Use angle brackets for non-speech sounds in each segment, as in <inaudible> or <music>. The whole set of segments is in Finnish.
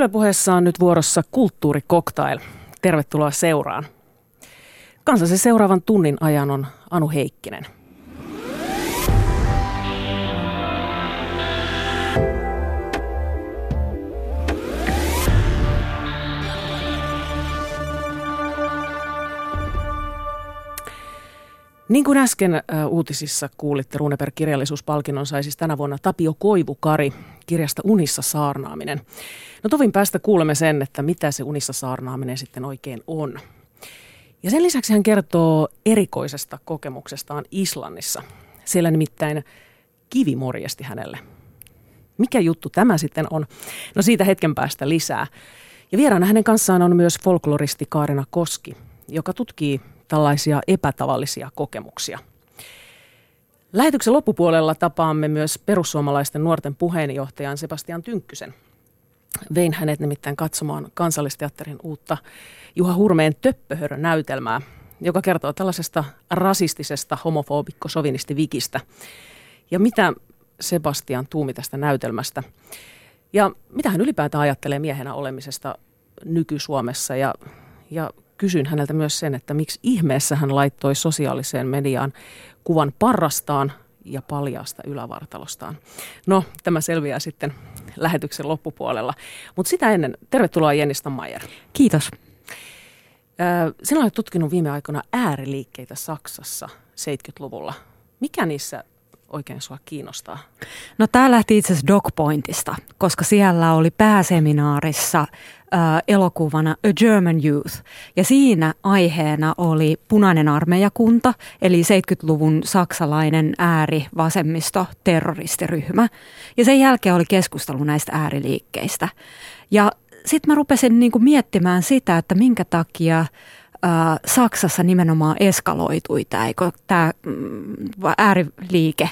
Yle puheessa on nyt vuorossa kulttuurikoktail. Tervetuloa seuraan. Kanssasi seuraavan tunnin ajan on Anu Heikkinen. Niin kuin äsken uutisissa kuulitte, Runeberg kirjallisuuspalkinnon sai siis tänä vuonna Tapio Koivukari kirjasta Unissa saarnaaminen. No tovin päästä kuulemme sen, että mitä se Unissa saarnaaminen sitten oikein on. Ja sen lisäksi hän kertoo erikoisesta kokemuksestaan Islannissa. Siellä nimittäin kivi morjesti hänelle. Mikä juttu tämä sitten on? No siitä hetken päästä lisää. Ja vieraana hänen kanssaan on myös folkloristi Kaarina Koski, joka tutkii tällaisia epätavallisia kokemuksia. Lähetyksen loppupuolella tapaamme myös perussuomalaisten nuorten puheenjohtajan Sebastian Tynkkysen. Vein hänet nimittäin katsomaan kansallisteatterin uutta Juha Hurmeen Töppöhörö-näytelmää, joka kertoo tällaisesta rasistisesta homofobikko-sovinistivikistä. Ja mitä Sebastian tuumi tästä näytelmästä? Ja mitä hän ylipäätään ajattelee miehenä olemisesta nyky-Suomessa ja, ja kysyn häneltä myös sen, että miksi ihmeessä hän laittoi sosiaaliseen mediaan kuvan parrastaan ja paljaasta ylävartalostaan. No, tämä selviää sitten lähetyksen loppupuolella. Mutta sitä ennen, tervetuloa Jenni Stammayer. Kiitos. Sinä olet tutkinut viime aikoina ääriliikkeitä Saksassa 70-luvulla. Mikä niissä oikein sua kiinnostaa? No tämä lähti itse asiassa DocPointista, koska siellä oli pääseminaarissa äh, elokuvana A German Youth. Ja siinä aiheena oli punainen armeijakunta, eli 70-luvun saksalainen äärivasemmisto terroristiryhmä. Ja sen jälkeen oli keskustelu näistä ääriliikkeistä. Ja sitten mä rupesin niinku miettimään sitä, että minkä takia – Saksassa nimenomaan eskaloitui tämä, tämä mm, ääriliike,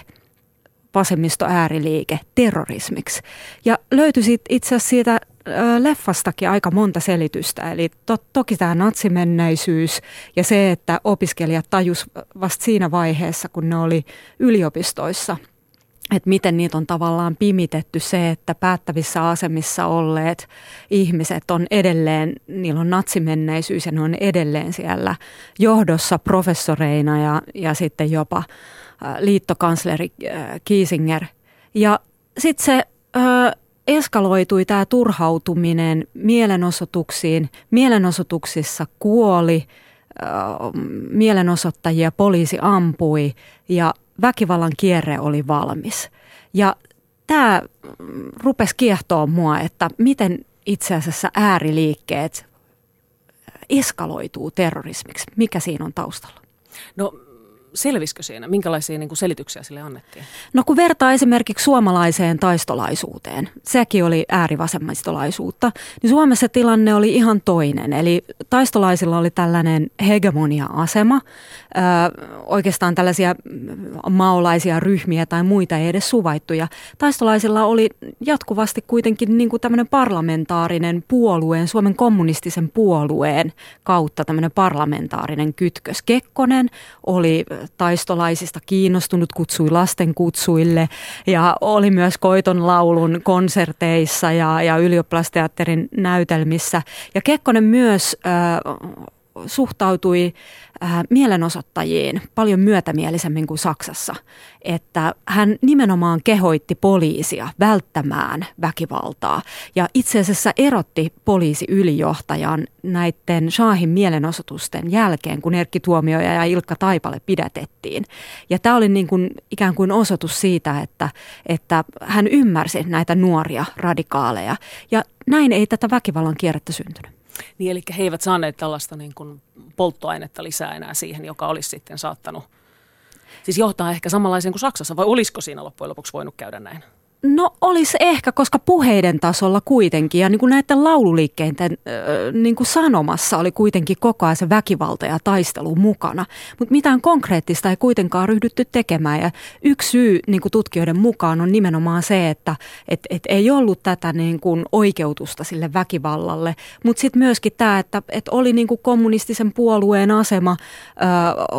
vasemmisto ääriliike terrorismiksi. Ja löytyi itse asiassa siitä leffastakin aika monta selitystä. Eli to, toki tämä natsimenneisyys ja se, että opiskelijat tajus vasta siinä vaiheessa, kun ne oli yliopistoissa – että miten niitä on tavallaan pimitetty se, että päättävissä asemissa olleet ihmiset on edelleen, niillä on natsimenneisyys ja ne on edelleen siellä johdossa professoreina ja, ja sitten jopa äh, liittokansleri äh, Kiesinger. Ja sitten se äh, eskaloitui tämä turhautuminen mielenosoituksiin. Mielenosoituksissa kuoli, äh, mielenosoittajia poliisi ampui ja väkivallan kierre oli valmis. Ja tämä rupesi kiehtoa mua, että miten itse asiassa ääriliikkeet eskaloituu terrorismiksi. Mikä siinä on taustalla? No selvisikö siinä? Minkälaisia niin kuin selityksiä sille annettiin? No kun vertaa esimerkiksi suomalaiseen taistolaisuuteen, sekin oli äärivasemmistolaisuutta, niin Suomessa tilanne oli ihan toinen. Eli taistolaisilla oli tällainen hegemonia-asema, oikeastaan tällaisia maolaisia ryhmiä tai muita ei edes suvaittuja. Taistolaisilla oli jatkuvasti kuitenkin niin kuin tämmöinen parlamentaarinen puolueen, Suomen kommunistisen puolueen kautta tämmöinen parlamentaarinen kytkös. Kekkonen oli taistolaisista kiinnostunut, kutsui lasten kutsuille ja oli myös Koiton laulun konserteissa ja, ja ylioppilasteatterin näytelmissä. Ja Kekkonen myös äh, suhtautui äh, mielenosoittajiin paljon myötämielisemmin kuin Saksassa. Että hän nimenomaan kehoitti poliisia välttämään väkivaltaa ja itse asiassa erotti poliisiylijohtajan näiden Shahin mielenosoitusten jälkeen, kun Erkki Tuomioja ja Ilkka Taipale pidätettiin. Ja tämä oli niin kuin ikään kuin osoitus siitä, että, että hän ymmärsi näitä nuoria radikaaleja ja näin ei tätä väkivallan kierrettä syntynyt. Niin, eli he eivät saaneet tällaista niin kuin polttoainetta lisää enää siihen, joka olisi sitten saattanut siis johtaa ehkä samanlaiseen kuin Saksassa, vai olisiko siinä loppujen lopuksi voinut käydä näin? No olisi ehkä, koska puheiden tasolla kuitenkin ja niin kuin näiden laululiikkeiden niin kuin sanomassa oli kuitenkin koko ajan se väkivalta ja taistelu mukana. Mutta mitään konkreettista ei kuitenkaan ryhdytty tekemään ja yksi syy niin kuin tutkijoiden mukaan on nimenomaan se, että et, et ei ollut tätä niin kuin oikeutusta sille väkivallalle. Mutta sitten myöskin tämä, että et oli niin kuin kommunistisen puolueen asema äh,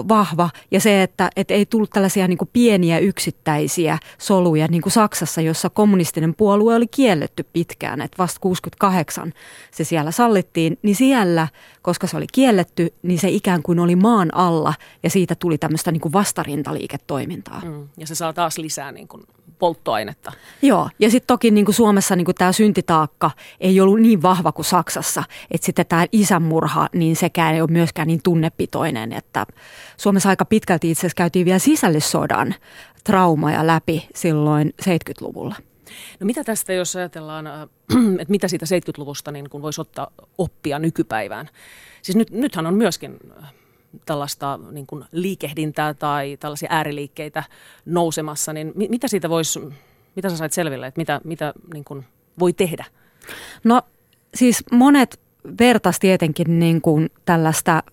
vahva ja se, että et ei tullut tällaisia niin kuin pieniä yksittäisiä soluja niin kuin Saksassa, jossa kommunistinen puolue oli kielletty pitkään, että vasta 68 se siellä sallittiin, niin siellä, koska se oli kielletty, niin se ikään kuin oli maan alla ja siitä tuli tämmöistä niin kuin vastarintaliiketoimintaa. Mm, ja se saa taas lisää niin kuin polttoainetta. Joo, ja sitten toki niin kuin Suomessa niin kuin tämä syntitaakka ei ollut niin vahva kuin Saksassa, että sitten tämä isänmurha, niin sekään ei ole myöskään niin tunnepitoinen, että Suomessa aika pitkälti itse asiassa käytiin vielä sisällissodan traumaja läpi silloin 70-luvulla. No mitä tästä, jos ajatellaan, äh, <clears throat> että mitä siitä 70-luvusta niin kun voisi ottaa oppia nykypäivään? Siis nyt, nythän on myöskin äh, tällaista niin kuin liikehdintää tai tällaisia ääriliikkeitä nousemassa, niin mitä siitä voisi, mitä sä sait selville, että mitä, mitä niin kuin voi tehdä? No siis monet vertas tietenkin niin kuin tällaista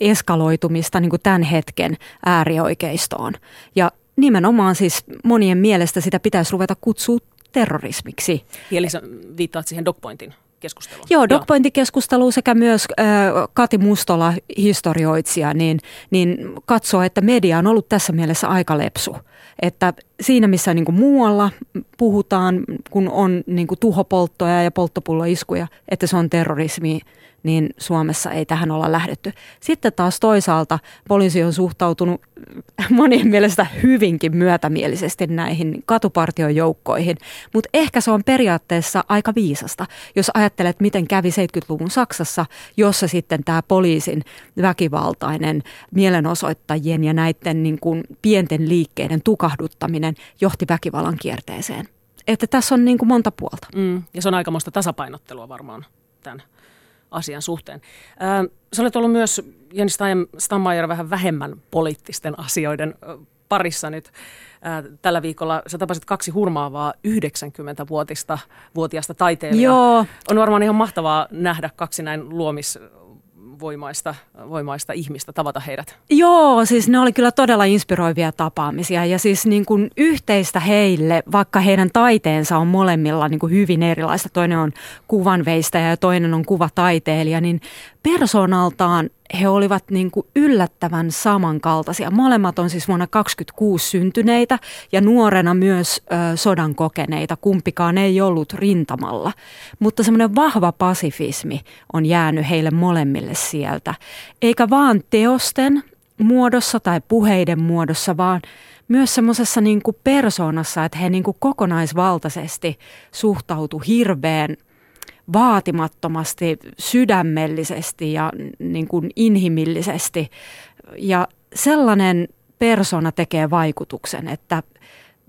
eskaloitumista niin kuin tämän hetken äärioikeistoon. Ja nimenomaan siis monien mielestä sitä pitäisi ruveta kutsua terrorismiksi. Eli sä viittaat siihen dogpointin keskustelu. Joo, dogpointikeskustelu sekä myös äh, Kati Mustola, historioitsija, niin, niin katsoo, että media on ollut tässä mielessä aika lepsu. Että siinä, missä niin kuin muualla puhutaan, kun on niin kuin tuhopolttoja ja polttopulloiskuja, että se on terrorismi, niin Suomessa ei tähän olla lähdetty. Sitten taas toisaalta poliisi on suhtautunut monien mielestä hyvinkin myötämielisesti näihin katupartion joukkoihin, mutta ehkä se on periaatteessa aika viisasta, jos ajattelet, miten kävi 70-luvun Saksassa, jossa sitten tämä poliisin väkivaltainen mielenosoittajien ja näiden niin kuin pienten liikkeiden tukahduttaminen johti väkivallan kierteeseen. Että tässä on niin kuin monta puolta. Mm, ja se on aikamoista tasapainottelua varmaan tämän asian suhteen. Sä olet ollut myös, Jens Stammayer, vähän vähemmän poliittisten asioiden parissa nyt tällä viikolla. Sä tapasit kaksi hurmaavaa 90-vuotista vuotiaasta taiteilijaa. Joo. On varmaan ihan mahtavaa nähdä kaksi näin luomis voimaista, voimaista ihmistä, tavata heidät? Joo, siis ne oli kyllä todella inspiroivia tapaamisia ja siis niin kuin yhteistä heille, vaikka heidän taiteensa on molemmilla niin kuin hyvin erilaista. Toinen on kuvanveistäjä ja toinen on kuvataiteilija, niin persoonaltaan he olivat niin kuin yllättävän samankaltaisia. Molemmat on siis vuonna 26 syntyneitä ja nuorena myös ö, sodan kokeneita. Kumpikaan ei ollut rintamalla, mutta semmoinen vahva pasifismi on jäänyt heille molemmille sieltä. Eikä vaan teosten muodossa tai puheiden muodossa, vaan myös semmoisessa niin persoonassa, että he niin kuin kokonaisvaltaisesti suhtautu hirveän – vaatimattomasti, sydämellisesti ja niin kuin inhimillisesti. Ja sellainen persona tekee vaikutuksen, että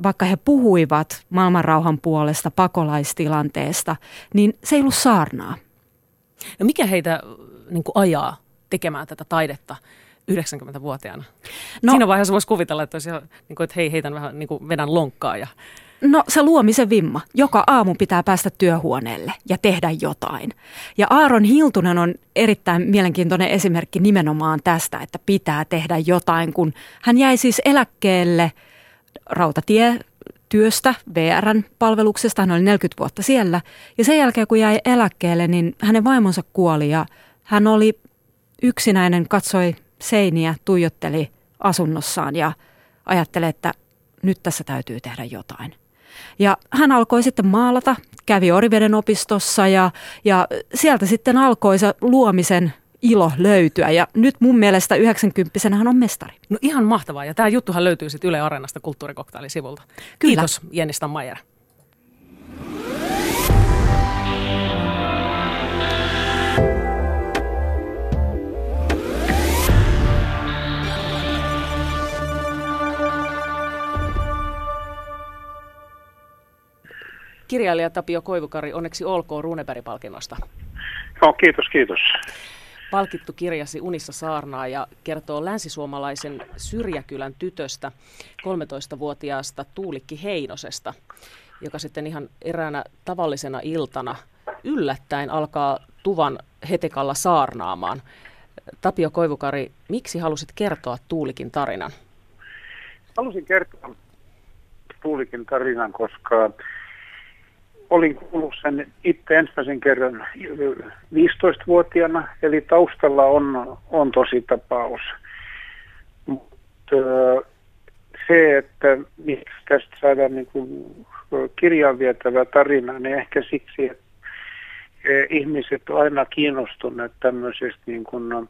vaikka he puhuivat maailmanrauhan puolesta pakolaistilanteesta, niin se ei ollut saarnaa. No mikä heitä niin kuin ajaa tekemään tätä taidetta 90-vuotiaana? No, Siinä vaiheessa voisi kuvitella, että, olisi, niin kuin, että hei, heitän vähän niin kuin vedän lonkkaa ja No se luomisen vimma. Joka aamu pitää päästä työhuoneelle ja tehdä jotain. Ja Aaron Hiltunen on erittäin mielenkiintoinen esimerkki nimenomaan tästä, että pitää tehdä jotain, kun hän jäi siis eläkkeelle rautatie työstä, VRn palveluksesta, hän oli 40 vuotta siellä. Ja sen jälkeen kun jäi eläkkeelle, niin hänen vaimonsa kuoli ja hän oli yksinäinen, katsoi seiniä, tuijotteli asunnossaan ja ajatteli, että nyt tässä täytyy tehdä jotain. Ja hän alkoi sitten maalata, kävi Oriveden opistossa ja, ja sieltä sitten alkoi se luomisen ilo löytyä. Ja nyt mun mielestä 90 hän on mestari. No ihan mahtavaa. Ja tämä juttuhan löytyy sitten Yle Areenasta kulttuurikoktailisivulta. Kiitos Jenni Stammaier. Kirjailija Tapio Koivukari, onneksi olkoon Runeberg-palkinnosta. Joo, kiitos, kiitos. Palkittu kirjasi Unissa saarnaa ja kertoo länsisuomalaisen syrjäkylän tytöstä, 13-vuotiaasta Tuulikki Heinosesta, joka sitten ihan eräänä tavallisena iltana yllättäen alkaa tuvan hetekalla saarnaamaan. Tapio Koivukari, miksi halusit kertoa Tuulikin tarinan? Halusin kertoa Tuulikin tarinan, koska olin kuullut sen itse ensimmäisen kerran 15-vuotiaana, eli taustalla on, on tosi tapaus. Mutta se, että miksi tästä saadaan niin kuin kirjaan vietävä tarina, niin ehkä siksi, että e, ihmiset ovat aina kiinnostuneet tämmöisestä niin kuin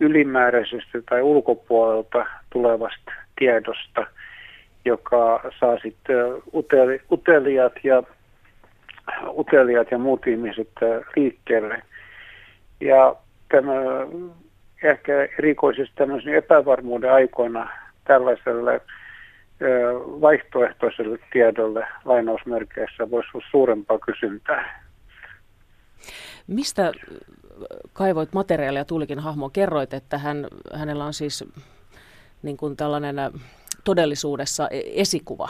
ylimääräisestä tai ulkopuolelta tulevasta tiedosta, joka saa sitten uteli, uteliat ja uteliaat ja muut ihmiset liikkeelle. Ja tämä ehkä erikoisesti tämmöisen epävarmuuden aikoina tällaiselle vaihtoehtoiselle tiedolle lainausmerkeissä voisi olla suurempaa kysyntää. Mistä kaivoit materiaalia Tuulikin hahmo? Kerroit, että hän, hänellä on siis niin kuin tällainen todellisuudessa e-, esikuva.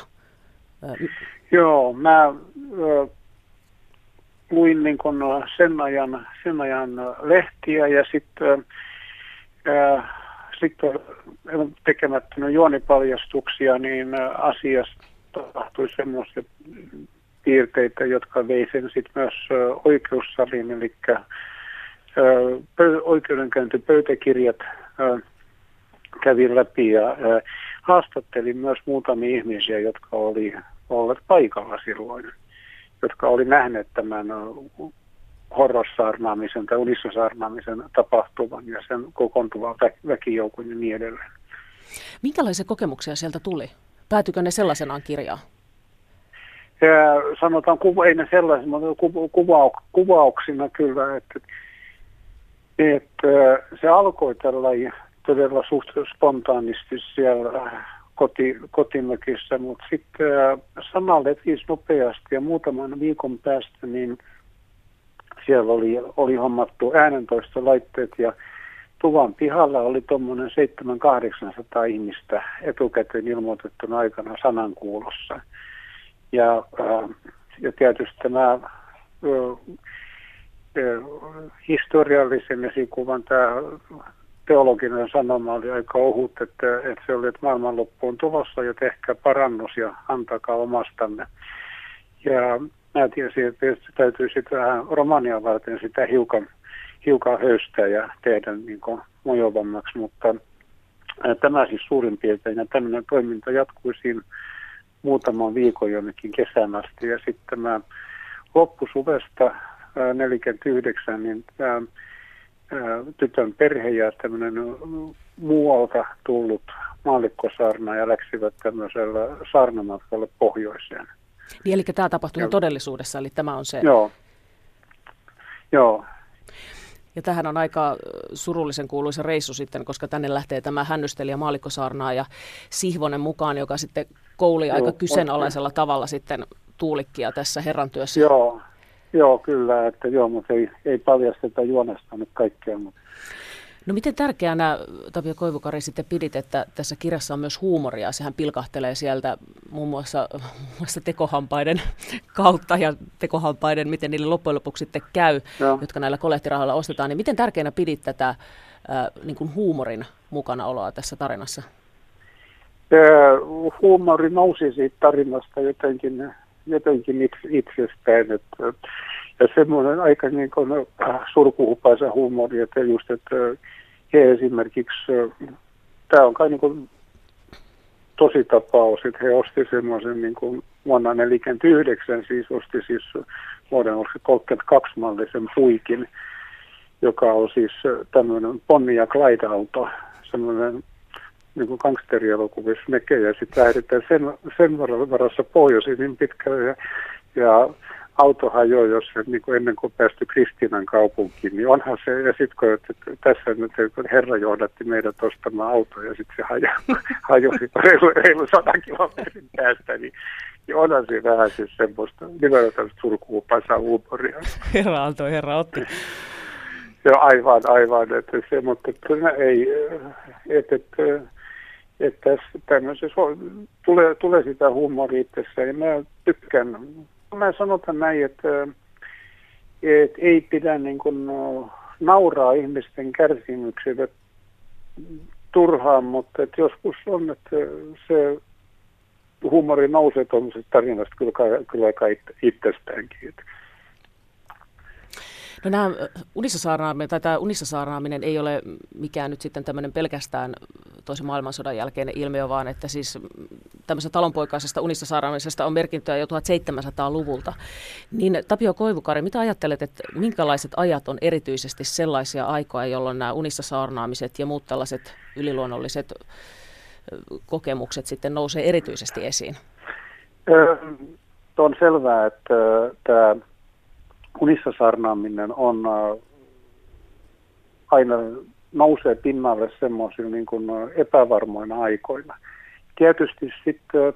Joo, mä luin niin kuin sen, ajan, sen ajan lehtiä ja sitten äh, sitten tekemättä juonipaljastuksia, niin asiasta tapahtui semmoisia piirteitä, jotka vei sen sitten myös oikeussaliin, eli oikeudenkäyntipöytäkirjat kävin läpi ja haastattelin myös muutamia ihmisiä, jotka oli olleet paikalla silloin jotka oli nähneet tämän horrossaarnaamisen tai unissasaarnaamisen tapahtuvan ja sen kokoontuvan vä- väkijoukon ja niin edelleen. Minkälaisia kokemuksia sieltä tuli? Päätykö ne sellaisenaan kirjaan? Ja sanotaan, ei ne sellaisen, mutta kuva, kuvauksina kyllä, että, että se alkoi tällä todella suht spontaanisti siellä koti, kotimökissä, mutta sitten sama levisi nopeasti ja muutaman viikon päästä niin siellä oli, oli hommattu äänentoistolaitteet ja tuvan pihalla oli tuommoinen 700-800 ihmistä etukäteen ilmoitettuna aikana sanankuulossa. Ja, ja tietysti tämä historiallisen esikuvan tämä teologinen sanoma oli aika ohut, että, että se oli, että maailmanloppu on tulossa ja tehkää parannus ja antakaa omastanne. Ja mä tiesin, että täytyy sitä vähän Romania varten sitä hiukan, hiukan höystää ja tehdä niin mojovammaksi, mutta tämä siis suurin piirtein ja tämmöinen toiminta jatkui siinä muutaman viikon jonnekin kesän asti ja sitten mä loppusuvesta 49, niin tämä tytön perhe ja tämmöinen muualta tullut maallikkosaarna ja läksivät tämmöisellä saarnamatkalle pohjoiseen. Niin, eli tämä tapahtui ja, todellisuudessa, eli tämä on se... Joo. Joo. Ja tähän on aika surullisen kuuluisa reissu sitten, koska tänne lähtee tämä hännystelijä maallikkosaarnaa ja Sihvonen mukaan, joka sitten kouli Joo, aika kyseenalaisella tavalla sitten tuulikkia tässä herran työssä. Joo, Joo, kyllä, että joo, mutta ei, ei paljasteta juonesta nyt kaikkea. Mutta. No miten tärkeänä, Tapio Koivukari, sitten pidit, että tässä kirjassa on myös huumoria? Sehän pilkahtelee sieltä muun muassa, muun muassa tekohampaiden kautta ja tekohampaiden, miten niille loppujen lopuksi sitten käy, joo. jotka näillä kolehtirahoilla ostetaan. Niin miten tärkeänä pidit tätä äh, niin kuin huumorin mukanaoloa tässä tarinassa? Äh, huumori nousi siitä tarinasta jotenkin jotenkin itsestään. Että, ja semmoinen aika niin kuin äh, surkuhupaisa huumori, että just, että he esimerkiksi, äh, tämä on kai niin kuin tosi tapaus, että he osti semmoisen niin kuin vuonna 1949, siis osti siis vuoden 32 mallisen puikin, joka on siis äh, tämmöinen Ponni ja Clyde-auto, semmoinen niin kuin gangsterielokuvissa näkee, ja sitten lähdetään sen, sen varassa pohjoisin niin pitkälle, ja, ja auto hajoi, jos niin kuin ennen kuin päästy Kristiinan kaupunkiin, niin onhan se, ja sitten kun että tässä nyt herra johdatti meidät ostamaan auto, ja sitten se hajo, <laughs> hajosi reilu, reilu 100 kilometrin päästä, niin, niin onhan se vähän siis semmoista nimenomaan surkuupansa uuporia. Herra antoi, herra otti. Joo, aivan, aivan, että se, mutta kyllä ei, että, että että tämmöisessä tulee, tulee sitä huumoria itsessä ja mä tykkään. Mä sanotaan näin, että, että ei pidä niin kuin nauraa ihmisten kärsimyksille turhaan, mutta että joskus on, että se huumori nousee tuollaisesta tarinasta kyllä, kyllä aika itsestäänkin. No nämä unissa saarnaaminen, tai tämä unissa saarnaaminen ei ole mikään nyt sitten tämmöinen pelkästään toisen maailmansodan jälkeinen ilmiö, vaan että siis tämmöisestä talonpoikaisesta unissa saarnaamisesta on merkintöjä jo 1700-luvulta. Niin Tapio Koivukari, mitä ajattelet, että minkälaiset ajat on erityisesti sellaisia aikoja, jolloin nämä unissa saarnaamiset ja muut tällaiset yliluonnolliset kokemukset sitten nousee erityisesti esiin? on selvää, että tämä unissa sarnaaminen on aina nousee pinnalle semmoisilla niin kuin epävarmoina aikoina. Tietysti sitten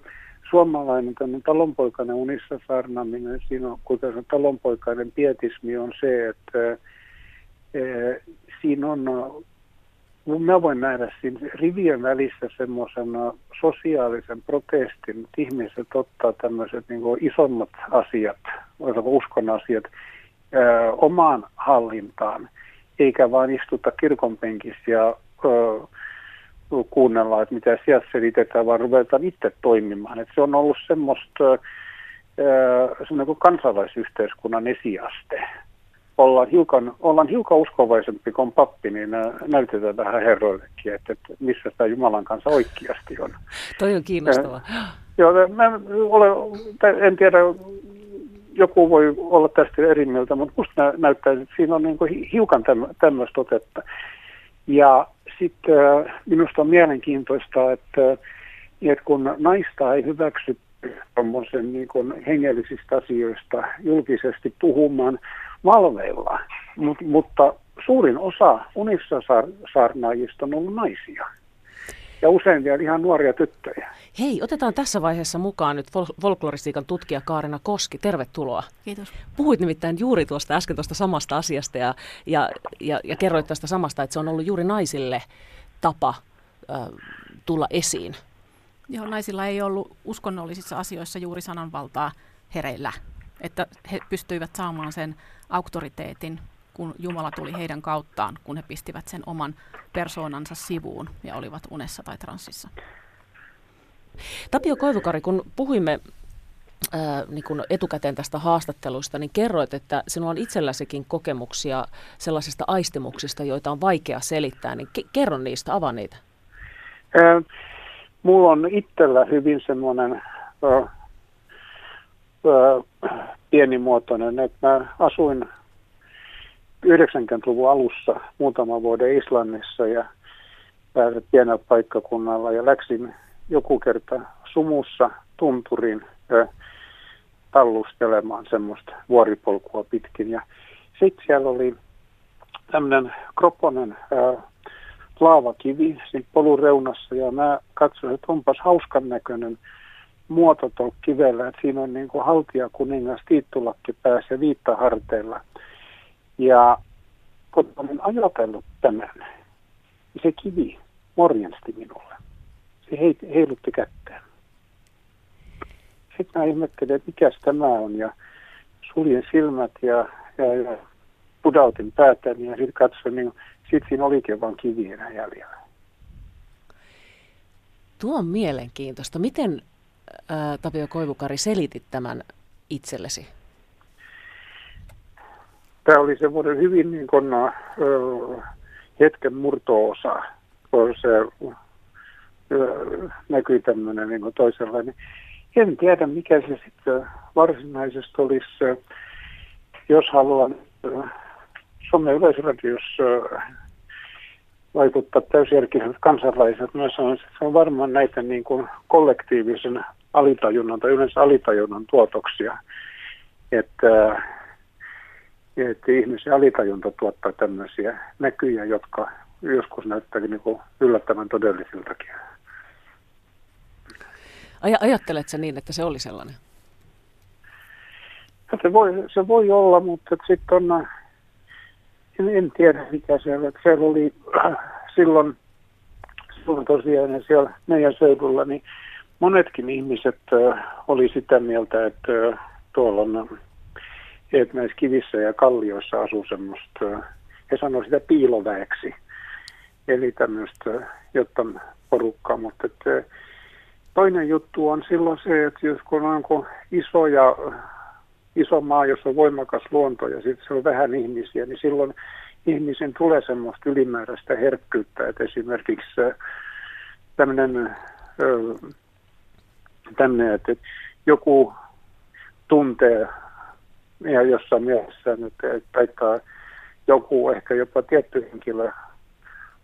suomalainen talonpoikainen unissa sarnaaminen, siinä on, kuten se talonpoikainen pietismi on se, että e, siinä on Mä voin nähdä siinä rivien välissä semmoisen sosiaalisen protestin, että ihmiset ottaa tämmöiset niin isommat asiat, uskon asiat, ö, omaan hallintaan, eikä vaan istuta kirkonpenkissä ja ö, kuunnella, että mitä sieltä selitetään, vaan ruvetaan itse toimimaan. Et se on ollut semmoista semmoinen kansalaisyhteiskunnan esiaste ollaan hiukan, ollaan hiukan uskovaisempi kuin pappi, niin näytetään vähän herroillekin, että, että missä tämä Jumalan kanssa oikeasti on. Toi on kiinnostavaa. Joo, mä olen, en tiedä, joku voi olla tästä eri mieltä, mutta musta näyttää, että siinä on niin kuin hiukan tämmöistä otetta. Ja sitten minusta on mielenkiintoista, että, että kun naista ei hyväksy tuommoisen niin hengellisistä asioista julkisesti puhumaan, valveilla, Mut, mutta suurin osa unissa saarnaajista on ollut naisia. Ja usein vielä ihan nuoria tyttöjä. Hei, otetaan tässä vaiheessa mukaan nyt fol- folkloristiikan tutkija Kaarina Koski. Tervetuloa. Kiitos. Puhuit nimittäin juuri tuosta äsken tuosta samasta asiasta ja, ja, ja, ja kerroit tästä samasta, että se on ollut juuri naisille tapa äh, tulla esiin. Joo, naisilla ei ollut uskonnollisissa asioissa juuri sananvaltaa hereillä, että he pystyivät saamaan sen auktoriteetin, kun Jumala tuli heidän kauttaan, kun he pistivät sen oman persoonansa sivuun ja olivat unessa tai transsissa. Tapio Koivukari, kun puhuimme ää, niin kun etukäteen tästä haastattelusta, niin kerroit, että sinulla on itselläsikin kokemuksia sellaisista aistimuksista, joita on vaikea selittää. Niin ke- kerro niistä, avaa niitä. Ää, mulla on itsellä hyvin semmoinen pienimuotoinen, että mä asuin 90-luvun alussa muutaman vuoden Islannissa ja pääsin pienellä paikkakunnalla ja läksin joku kerta sumussa tunturin ö, tallustelemaan semmoista vuoripolkua pitkin. Ja sitten siellä oli tämmöinen kroponen ö, laavakivi siinä polun reunassa ja mä katsoin, että onpas hauskan näköinen muoto tuolla kivellä, että siinä on niin kuin haltijakuningas tiittulakki päässä viittaharteilla. Ja kun olen ajatellut tämän, niin se kivi morjensti minulle. Se heilutti kättään. Sitten mä ihmettelin, että mikä tämä on ja suljen silmät ja, ja, ja pudautin päätäni ja sitten katsoin, niin sitten siinä olikin vain kivi jäljellä. Tuo on mielenkiintoista. Miten ää, Tapio Koivukari selitit tämän itsellesi? Tämä oli semmoinen hyvin niin kuin, äh, hetken murtoosa, kun se äh, näkyi tämmöinen niin kuin toisenlainen. En tiedä, mikä se sitten varsinaisesti olisi, jos haluan Suomen yleisradiossa vaikuttaa täysjärkiset kansalaiset. Mä sanoisin, että se on varmaan näitä niin kuin kollektiivisen alitajunnan tai yleensä alitajunnan tuotoksia, että, että ihmisen alitajunta tuottaa tämmöisiä näkyjä, jotka joskus näyttääkin niin yllättävän todellisiltakin. Aj- ajatteletko niin, että se oli sellainen? Se voi, se voi olla, mutta sitten on, en, en tiedä mikä se oli. Siellä oli silloin, silloin tosiaan siellä meidän seudulla, niin monetkin ihmiset oli sitä mieltä, että tuolla on, että näissä kivissä ja kallioissa asuu semmoista, he sanoi sitä piiloväeksi, eli tämmöistä jotta porukkaa, mutta että toinen juttu on silloin se, että jos kun on isoja iso maa, jossa on voimakas luonto ja sitten se on vähän ihmisiä, niin silloin ihmisen tulee semmoista ylimääräistä herkkyyttä, että esimerkiksi tämmöinen, tämmöinen että joku tuntee ja jossain mielessä, että joku ehkä jopa tietty henkilö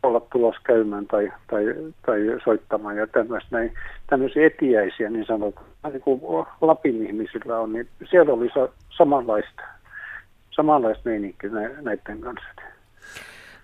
olla tulos käymään tai, tai, tai soittamaan ja tämmöistä näin, tämmöisiä etiäisiä niin sanotaan, niin kuin Lapin ihmisillä on, niin siellä oli samanlaista, samanlaista meininkiä näiden kanssa.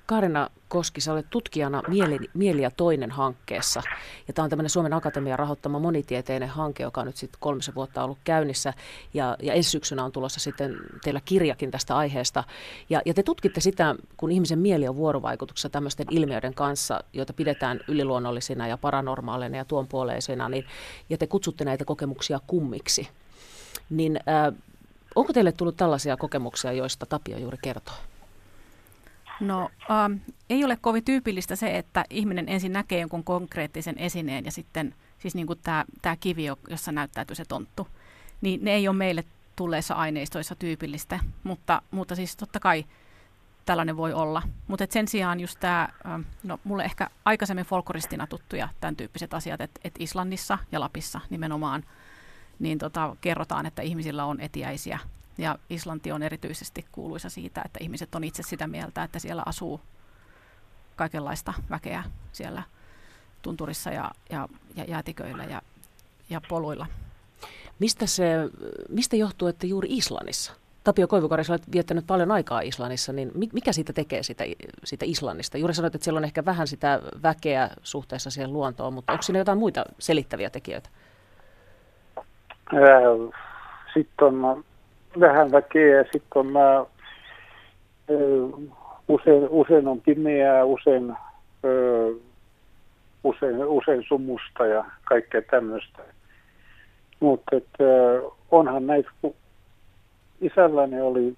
Kaarina Koski, sä olet tutkijana Mieli, Mieli ja toinen hankkeessa. Ja tämä on tämmöinen Suomen Akatemian rahoittama monitieteinen hanke, joka on nyt sitten kolmisen vuotta ollut käynnissä. Ja, ja ensi syksynä on tulossa sitten teillä kirjakin tästä aiheesta. Ja, ja te tutkitte sitä, kun ihmisen mieli on vuorovaikutuksessa tämmöisten ilmiöiden kanssa, joita pidetään yliluonnollisina ja paranormaaleina ja tuonpuoleisina, niin, ja te kutsutte näitä kokemuksia kummiksi. Niin äh, onko teille tullut tällaisia kokemuksia, joista Tapio juuri kertoo? No ähm, ei ole kovin tyypillistä se, että ihminen ensin näkee jonkun konkreettisen esineen ja sitten siis niin kuin tämä, tämä kivi, jossa näyttäytyy se tonttu. Niin ne ei ole meille tulleissa aineistoissa tyypillistä, mutta, mutta siis totta kai tällainen voi olla. Mutta sen sijaan just tämä, ähm, no mulle ehkä aikaisemmin folkloristina tuttuja tämän tyyppiset asiat, että et Islannissa ja Lapissa nimenomaan, niin tota, kerrotaan, että ihmisillä on etiäisiä ja Islanti on erityisesti kuuluisa siitä, että ihmiset on itse sitä mieltä, että siellä asuu kaikenlaista väkeä siellä tunturissa ja, ja, ja jäätiköillä ja, ja poluilla. Mistä, se, mistä johtuu, että juuri Islannissa? Tapio Koivukari, olet viettänyt paljon aikaa Islannissa, niin mikä siitä tekee sitä, sitä Islannista? Juuri sanoit, että siellä on ehkä vähän sitä väkeä suhteessa siihen luontoon, mutta onko siinä jotain muita selittäviä tekijöitä? Sitten on vähän väkeä ja sitten on mä, usein, usein on pimeää, usein, usein, usein sumusta ja kaikkea tämmöistä. Mutta onhan näitä, kun isälläni oli,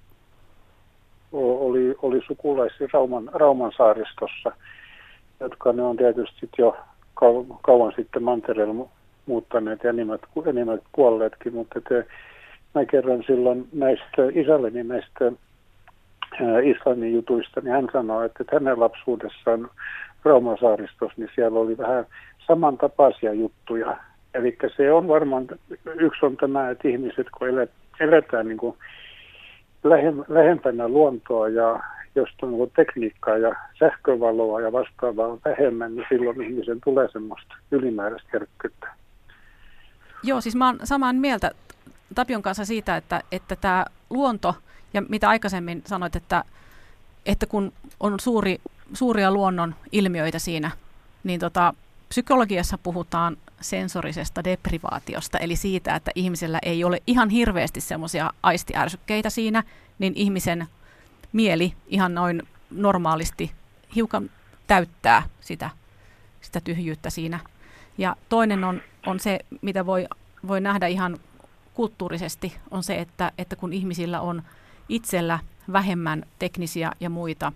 oli, oli sukulaisia Rauman, Rauman saaristossa, jotka ne on tietysti jo kauan sitten mantereella muuttaneet ja enimmät, enimmät kuolleetkin, mutta te, mä kerron silloin näistä isälleni näistä Islannin jutuista, niin hän sanoi, että hänen lapsuudessaan Raumasaaristossa, niin siellä oli vähän samantapaisia juttuja. Eli se on varmaan, yksi on tämä, että ihmiset kun eletään niin kuin lähempänä luontoa ja jos on niin tekniikkaa ja sähkövaloa ja vastaavaa vähemmän, niin silloin ihmisen tulee semmoista ylimääräistä herkkyyttä. Joo, siis mä oon samaan mieltä Tapion kanssa siitä, että, että tämä luonto, ja mitä aikaisemmin sanoit, että, että kun on suuri, suuria luonnon ilmiöitä siinä, niin tota, psykologiassa puhutaan sensorisesta deprivaatiosta, eli siitä, että ihmisellä ei ole ihan hirveästi semmoisia aistiärsykkeitä siinä, niin ihmisen mieli ihan noin normaalisti hiukan täyttää sitä, sitä tyhjyyttä siinä. Ja toinen on, on se, mitä voi, voi nähdä ihan kulttuurisesti on se, että, että kun ihmisillä on itsellä vähemmän teknisiä ja muita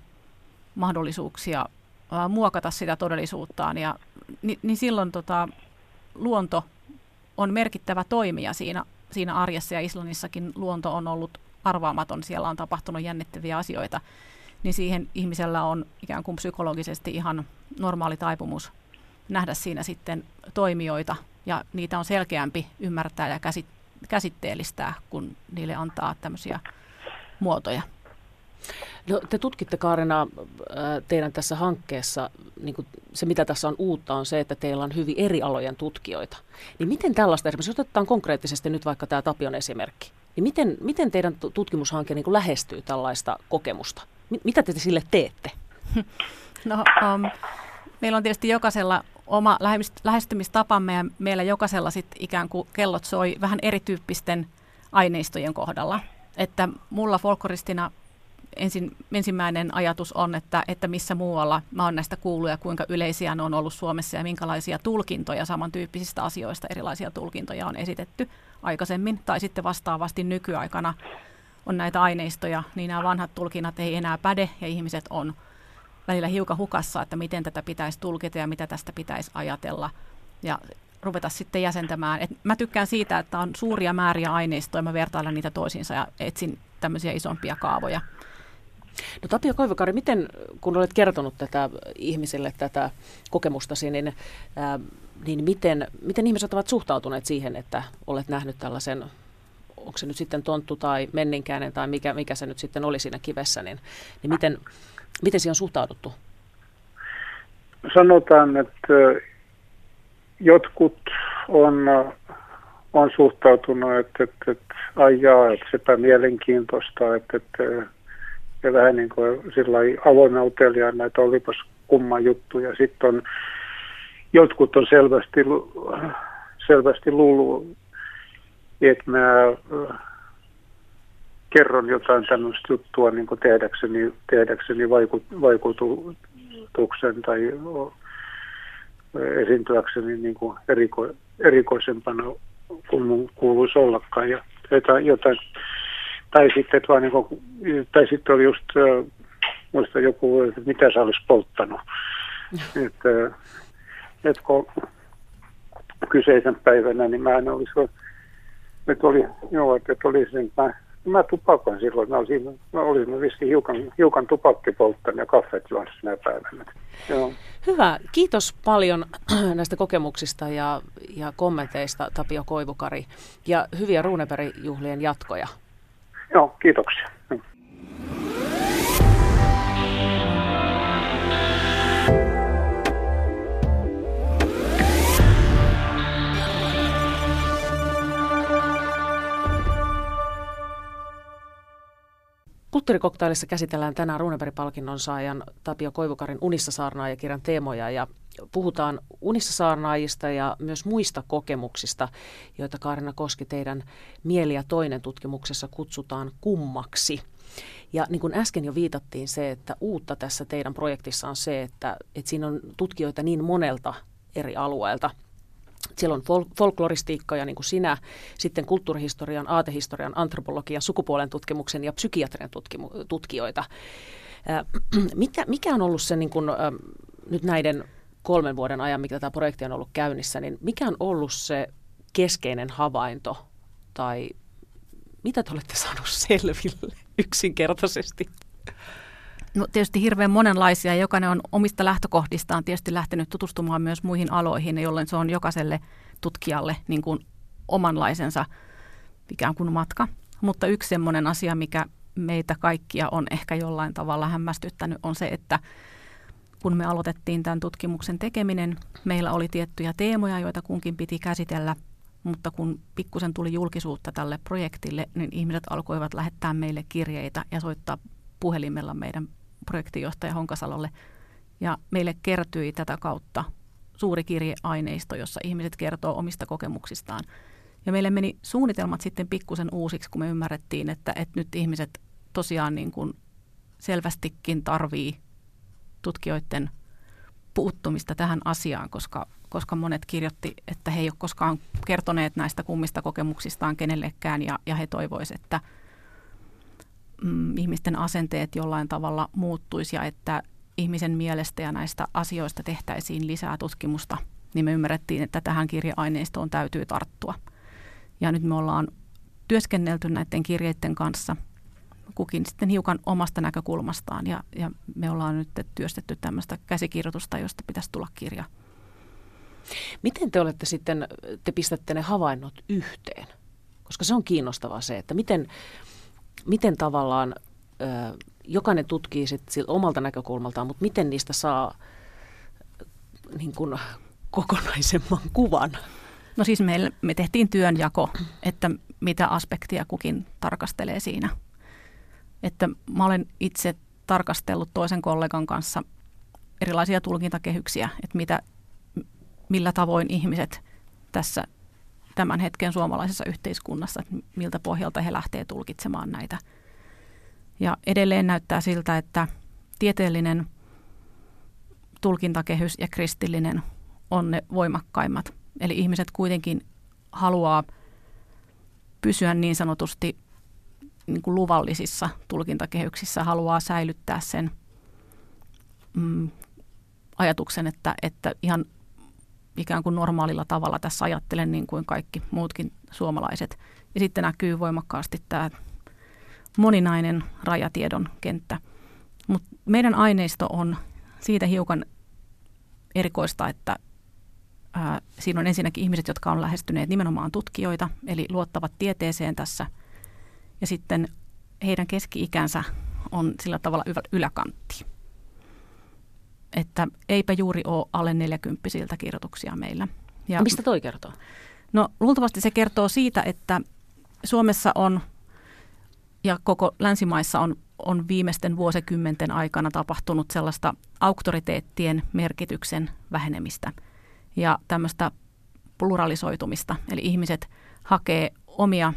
mahdollisuuksia ää, muokata sitä todellisuuttaan, ja, niin, niin silloin tota, luonto on merkittävä toimija siinä, siinä arjessa, ja Islannissakin luonto on ollut arvaamaton, siellä on tapahtunut jännittäviä asioita, niin siihen ihmisellä on ikään kuin psykologisesti ihan normaali taipumus nähdä siinä sitten toimijoita, ja niitä on selkeämpi ymmärtää ja käsittää käsitteellistää, kun niille antaa tämmöisiä muotoja. No, te tutkitte Kaarina teidän tässä hankkeessa, niin kuin se mitä tässä on uutta on se, että teillä on hyvin eri alojen tutkijoita. Niin miten tällaista, esimerkiksi otetaan konkreettisesti nyt vaikka tämä Tapion esimerkki, niin miten, miten teidän tutkimushanke niin kuin lähestyy tällaista kokemusta? Mitä te sille teette? <laughs> No, um, meillä on tietysti jokaisella oma lähestymistapamme ja meillä jokaisella sitten ikään kuin kellot soi vähän erityyppisten aineistojen kohdalla. Että mulla folkloristina ensin, ensimmäinen ajatus on, että, että missä muualla mä oon näistä kuullut ja kuinka yleisiä ne on ollut Suomessa ja minkälaisia tulkintoja samantyyppisistä asioista, erilaisia tulkintoja on esitetty aikaisemmin tai sitten vastaavasti nykyaikana on näitä aineistoja, niin nämä vanhat tulkinnat ei enää päde ja ihmiset on välillä hiukan hukassa, että miten tätä pitäisi tulkita ja mitä tästä pitäisi ajatella. Ja ruveta sitten jäsentämään. Et mä tykkään siitä, että on suuria määriä aineistoja, mä vertailen niitä toisiinsa ja etsin tämmöisiä isompia kaavoja. No Tapio Koivukari, miten kun olet kertonut tätä ihmisille tätä kokemustasi, niin, ää, niin miten, miten ihmiset ovat suhtautuneet siihen, että olet nähnyt tällaisen, onko se nyt sitten tonttu tai menninkäinen tai mikä, mikä se nyt sitten oli siinä kivessä, niin, niin miten, miten siihen on suhtauduttu? Sanotaan, että jotkut on, on suhtautunut, että, että, että ai että sepä mielenkiintoista, että, että ja vähän niin kuin sillä uteliaan, että olipas kumma juttu. Ja sitten on, jotkut on selvästi, selvästi luullut, että mä kerron jotain tämmöistä juttua niin kuin tehdäkseni, tehdäkseni vaikut, vaikutuksen tai esiintyäkseni niin kuin eriko, erikoisempana kuin mun kuuluisi ollakaan. Ja jotain, jotain tai sitten, että vaan niin kuin, tai sitten oli just, muista joku, että mitä sä olisi polttanut. <laughs> että, että kun kyseisen päivänä, niin mä en olisi, että oli, joo, että oli sen, mä, mä tupakoin silloin, mä olisin, mä olisin vissi hiukan, hiukan tupakki polttanut ja kaffet juonut sinä päivänä. Joo. Hyvä. Kiitos paljon <clears throat> näistä kokemuksista ja, ja kommenteista, Tapio Koivukari. Ja hyviä Runeberg-juhlien jatkoja. Joo, kiitoksia. Kulttuurikoktailissa käsitellään tänään Runeberg-palkinnon saajan Tapio Koivukarin Unissa saarnaajakirjan teemoja ja puhutaan Unissa saarnaajista ja myös muista kokemuksista, joita Kaarina Koski teidän Mieli ja toinen tutkimuksessa kutsutaan kummaksi. Ja niin kuin äsken jo viitattiin se, että uutta tässä teidän projektissa on se, että, että siinä on tutkijoita niin monelta eri alueelta – siellä on fol- folkloristiikkaa, niin kuin sinä, sitten kulttuurihistorian, aatehistorian, antropologian, sukupuolen tutkimuksen ja psykiatrian tutkimu- tutkijoita. Äh, <clears throat> mikä, mikä on ollut se niin kuin, äh, nyt näiden kolmen vuoden ajan, mikä tämä projekti on ollut käynnissä, niin mikä on ollut se keskeinen havainto tai mitä te olette saaneet <laughs> selville yksinkertaisesti? No tietysti hirveän monenlaisia. Jokainen on omista lähtökohdistaan tietysti lähtenyt tutustumaan myös muihin aloihin, jolloin se on jokaiselle tutkijalle niin kuin omanlaisensa ikään kuin matka. Mutta yksi sellainen asia, mikä meitä kaikkia on ehkä jollain tavalla hämmästyttänyt, on se, että kun me aloitettiin tämän tutkimuksen tekeminen, meillä oli tiettyjä teemoja, joita kunkin piti käsitellä, mutta kun pikkusen tuli julkisuutta tälle projektille, niin ihmiset alkoivat lähettää meille kirjeitä ja soittaa puhelimella meidän projektijohtaja Honkasalolle. Ja meille kertyi tätä kautta suuri kirjeaineisto, jossa ihmiset kertoo omista kokemuksistaan. Ja meille meni suunnitelmat sitten pikkusen uusiksi, kun me ymmärrettiin, että, että nyt ihmiset tosiaan niin kuin selvästikin tarvii tutkijoiden puuttumista tähän asiaan, koska, koska monet kirjoitti, että he ei ole koskaan kertoneet näistä kummista kokemuksistaan kenellekään ja, ja he toivoisivat, että – mm, ihmisten asenteet jollain tavalla muuttuisi ja että ihmisen mielestä ja näistä asioista tehtäisiin lisää tutkimusta, niin me ymmärrettiin, että tähän kirjeaineistoon täytyy tarttua. Ja nyt me ollaan työskennelty näiden kirjeiden kanssa, kukin sitten hiukan omasta näkökulmastaan, ja, ja me ollaan nyt työstetty tämmöistä käsikirjoitusta, josta pitäisi tulla kirja. Miten te olette sitten, te pistätte ne havainnot yhteen? Koska se on kiinnostavaa se, että miten, miten tavallaan ö, jokainen tutkii sit omalta näkökulmaltaan, mutta miten niistä saa niin kuin, kokonaisemman kuvan? No siis me, me tehtiin työnjako, että mitä aspektia kukin tarkastelee siinä. Että mä olen itse tarkastellut toisen kollegan kanssa erilaisia tulkintakehyksiä, että mitä, millä tavoin ihmiset tässä tämän hetken suomalaisessa yhteiskunnassa, että miltä pohjalta he lähtee tulkitsemaan näitä. Ja edelleen näyttää siltä, että tieteellinen tulkintakehys ja kristillinen on ne voimakkaimmat. Eli ihmiset kuitenkin haluaa pysyä niin sanotusti niin kuin luvallisissa tulkintakehyksissä, haluaa säilyttää sen mm, ajatuksen, että, että ihan ikään kuin normaalilla tavalla tässä ajattelen niin kuin kaikki muutkin suomalaiset. Ja sitten näkyy voimakkaasti tämä moninainen rajatiedon kenttä. Mutta meidän aineisto on siitä hiukan erikoista, että ää, siinä on ensinnäkin ihmiset, jotka on lähestyneet nimenomaan tutkijoita, eli luottavat tieteeseen tässä. Ja sitten heidän keski-ikänsä on sillä tavalla yläkantti. Että eipä juuri ole alle 40 kirjoituksia meillä. Ja mistä toi kertoo? No luultavasti se kertoo siitä, että Suomessa on ja koko länsimaissa on, on viimeisten vuosikymmenten aikana tapahtunut sellaista auktoriteettien merkityksen vähenemistä ja tämmöistä pluralisoitumista. Eli ihmiset hakee omia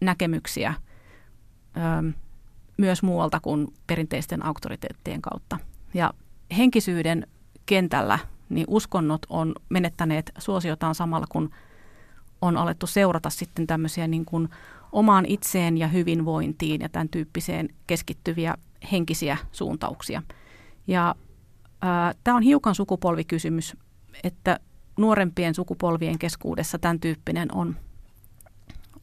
näkemyksiä ö, myös muualta kuin perinteisten auktoriteettien kautta. Ja henkisyyden kentällä niin uskonnot on menettäneet suosiotaan samalla, kun on alettu seurata sitten tämmöisiä niin kuin omaan itseen ja hyvinvointiin ja tämän tyyppiseen keskittyviä henkisiä suuntauksia. Ja tämä on hiukan sukupolvikysymys, että nuorempien sukupolvien keskuudessa tämän tyyppinen on,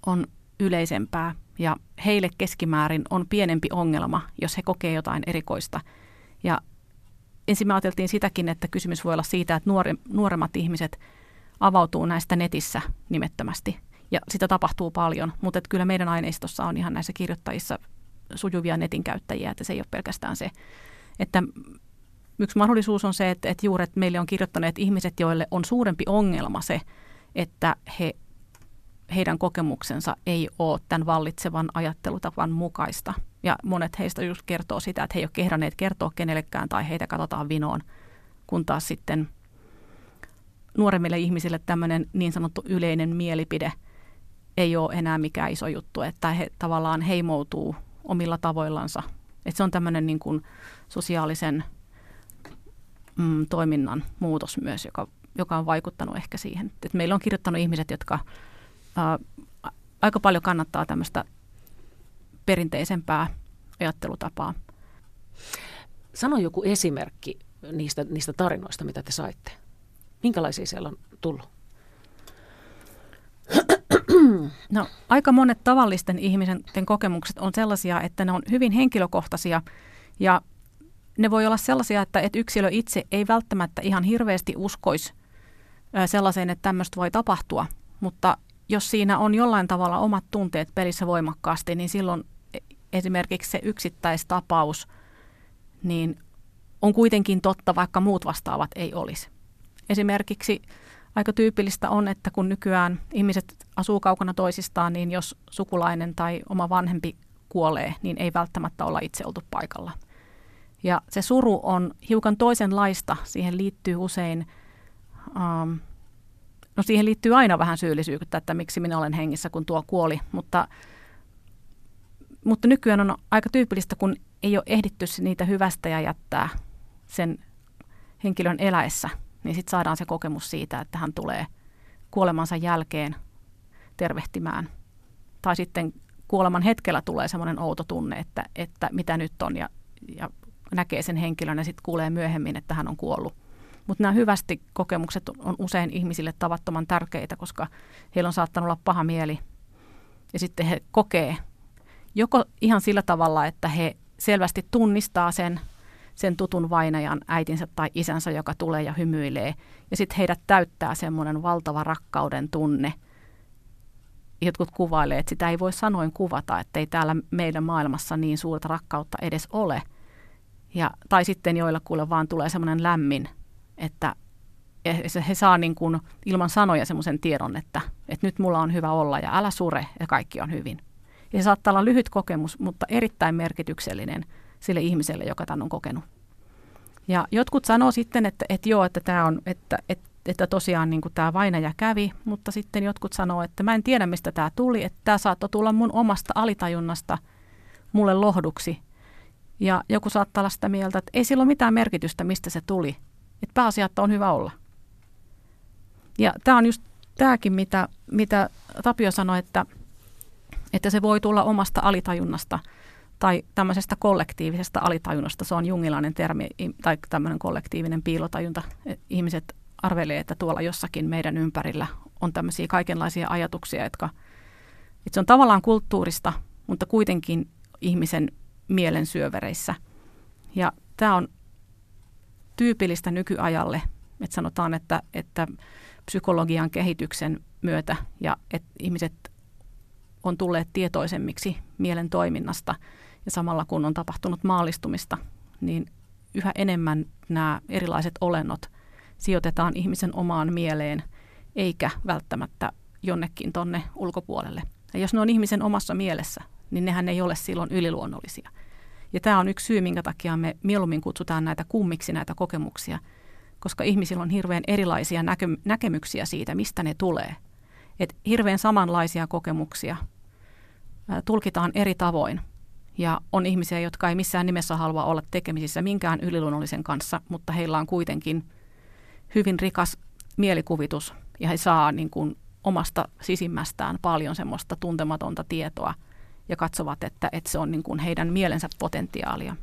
on yleisempää ja heille keskimäärin on pienempi ongelma, jos he kokee jotain erikoista. Ja ensin me ajateltiin sitäkin, että kysymys voi olla siitä, että nuori, nuoremmat ihmiset avautuu näistä netissä nimettömästi. Ja sitä tapahtuu paljon, mutta että kyllä meidän aineistossa on ihan näissä kirjoittajissa sujuvia netin käyttäjiä, että se ei ole pelkästään se, että yksi mahdollisuus on se, että, että juuri että meille on kirjoittaneet ihmiset, joille on suurempi ongelma se, että he, heidän kokemuksensa ei ole tämän vallitsevan ajattelutavan mukaista. Ja monet heistä just kertoo sitä, että he ei ole kehdanneet kertoa kenellekään tai heitä katsotaan vinoon, kun taas sitten nuoremmille ihmisille tämmöinen niin sanottu yleinen mielipide ei ole enää mikään iso juttu, että he tavallaan heimoutuu omilla tavoillansa. Että se on tämmöinen niin kuin sosiaalisen mm, toiminnan muutos myös, joka, joka on vaikuttanut ehkä siihen. Et meillä on kirjoittanut ihmiset, jotka ää, aika paljon kannattaa tämmöistä perinteisempää ajattelutapaa. Sano joku esimerkki niistä, niistä tarinoista, mitä te saitte. Minkälaisia siellä on tullut? No, aika monet tavallisten ihmisten kokemukset on sellaisia, että ne on hyvin henkilökohtaisia ja ne voi olla sellaisia, että, että yksilö itse ei välttämättä ihan hirveästi uskoisi sellaiseen, että tämmöistä voi tapahtua, mutta jos siinä on jollain tavalla omat tunteet pelissä voimakkaasti, niin silloin e, esimerkiksi se yksittäistapaus niin on kuitenkin totta, vaikka muut vastaavat ei olisi. Esimerkiksi aika tyypillistä on, että kun nykyään ihmiset asuu kaukana toisistaan, niin jos sukulainen tai oma vanhempi kuolee, niin ei välttämättä olla itse oltu paikalla. Ja se suru on hiukan toisenlaista. Siihen liittyy usein, um, no siihen liittyy aina vähän syyllisyyttä, että miksi minä olen hengissä, kun tuo kuoli. Mutta, mutta nykyään on aika tyypillistä, kun ei ole ehditty niitä hyvästä ja jättää sen henkilön eläessä, niin sitten saadaan se kokemus siitä, että hän tulee kuolemansa jälkeen tervehtimään. Tai sitten kuoleman hetkellä tulee semmoinen outo tunne, että, että mitä nyt on ja, ja näkee sen henkilön ja sitten kuulee myöhemmin, että hän on kuollut. Mutta nämä hyvästi kokemukset on usein ihmisille tavattoman tärkeitä, koska heillä on saattanut olla paha mieli. Ja sitten he kokee joko ihan sillä tavalla, että he selvästi tunnistaa sen, sen tutun vainajan äitinsä tai isänsä, joka tulee ja hymyilee. Ja sitten heidät täyttää semmoinen valtava rakkauden tunne. Jotkut kuvailee, että sitä ei voi sanoin kuvata, että ei täällä meidän maailmassa niin suurta rakkautta edes ole – ja, tai sitten kuule vaan tulee semmoinen lämmin, että he saa niin kuin ilman sanoja semmoisen tiedon, että, että nyt mulla on hyvä olla ja älä sure ja kaikki on hyvin. Ja se saattaa olla lyhyt kokemus, mutta erittäin merkityksellinen sille ihmiselle, joka tämän on kokenut. Ja jotkut sanoo sitten, että, että joo, että tämä on, että, että, että tosiaan niin kuin tämä vainaja kävi, mutta sitten jotkut sanoo, että mä en tiedä mistä tämä tuli, että tämä saattoi tulla mun omasta alitajunnasta mulle lohduksi ja joku saattaa olla sitä mieltä, että ei sillä ole mitään merkitystä, mistä se tuli. Että pääasia, että on hyvä olla. Ja tämä on just tämäkin, mitä, mitä Tapio sanoi, että, että se voi tulla omasta alitajunnasta tai tämmöisestä kollektiivisesta alitajunnasta. Se on jungilainen termi tai tämmöinen kollektiivinen piilotajunta. Ihmiset arvelee, että tuolla jossakin meidän ympärillä on tämmöisiä kaikenlaisia ajatuksia, jotka että se on tavallaan kulttuurista, mutta kuitenkin ihmisen mielen syövereissä. Ja tämä on tyypillistä nykyajalle, että sanotaan, että, että psykologian kehityksen myötä ja että ihmiset on tulleet tietoisemmiksi mielen toiminnasta ja samalla kun on tapahtunut maallistumista, niin yhä enemmän nämä erilaiset olennot sijoitetaan ihmisen omaan mieleen eikä välttämättä jonnekin tonne ulkopuolelle. Ja jos ne on ihmisen omassa mielessä, niin nehän ei ole silloin yliluonnollisia. Ja tämä on yksi syy, minkä takia me mieluummin kutsutaan näitä kummiksi näitä kokemuksia, koska ihmisillä on hirveän erilaisia näke- näkemyksiä siitä, mistä ne tulee. Et hirveän samanlaisia kokemuksia ää, tulkitaan eri tavoin. Ja on ihmisiä, jotka ei missään nimessä halua olla tekemisissä minkään yliluonnollisen kanssa, mutta heillä on kuitenkin hyvin rikas mielikuvitus ja he saa niin kuin omasta sisimmästään paljon semmoista tuntematonta tietoa ja katsovat, että, että se on niin kuin heidän mielensä potentiaalia.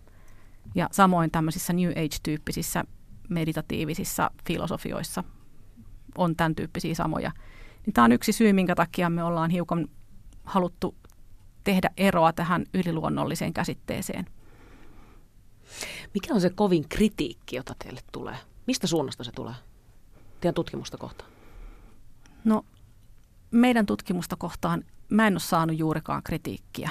Ja samoin tämmöisissä New Age-tyyppisissä meditatiivisissa filosofioissa on tämän tyyppisiä samoja. Niin tämä on yksi syy, minkä takia me ollaan hiukan haluttu tehdä eroa tähän yliluonnolliseen käsitteeseen. Mikä on se kovin kritiikki, jota teille tulee? Mistä suunnasta se tulee teidän tutkimusta kohtaan? No meidän tutkimusta kohtaan mä en ole saanut juurikaan kritiikkiä.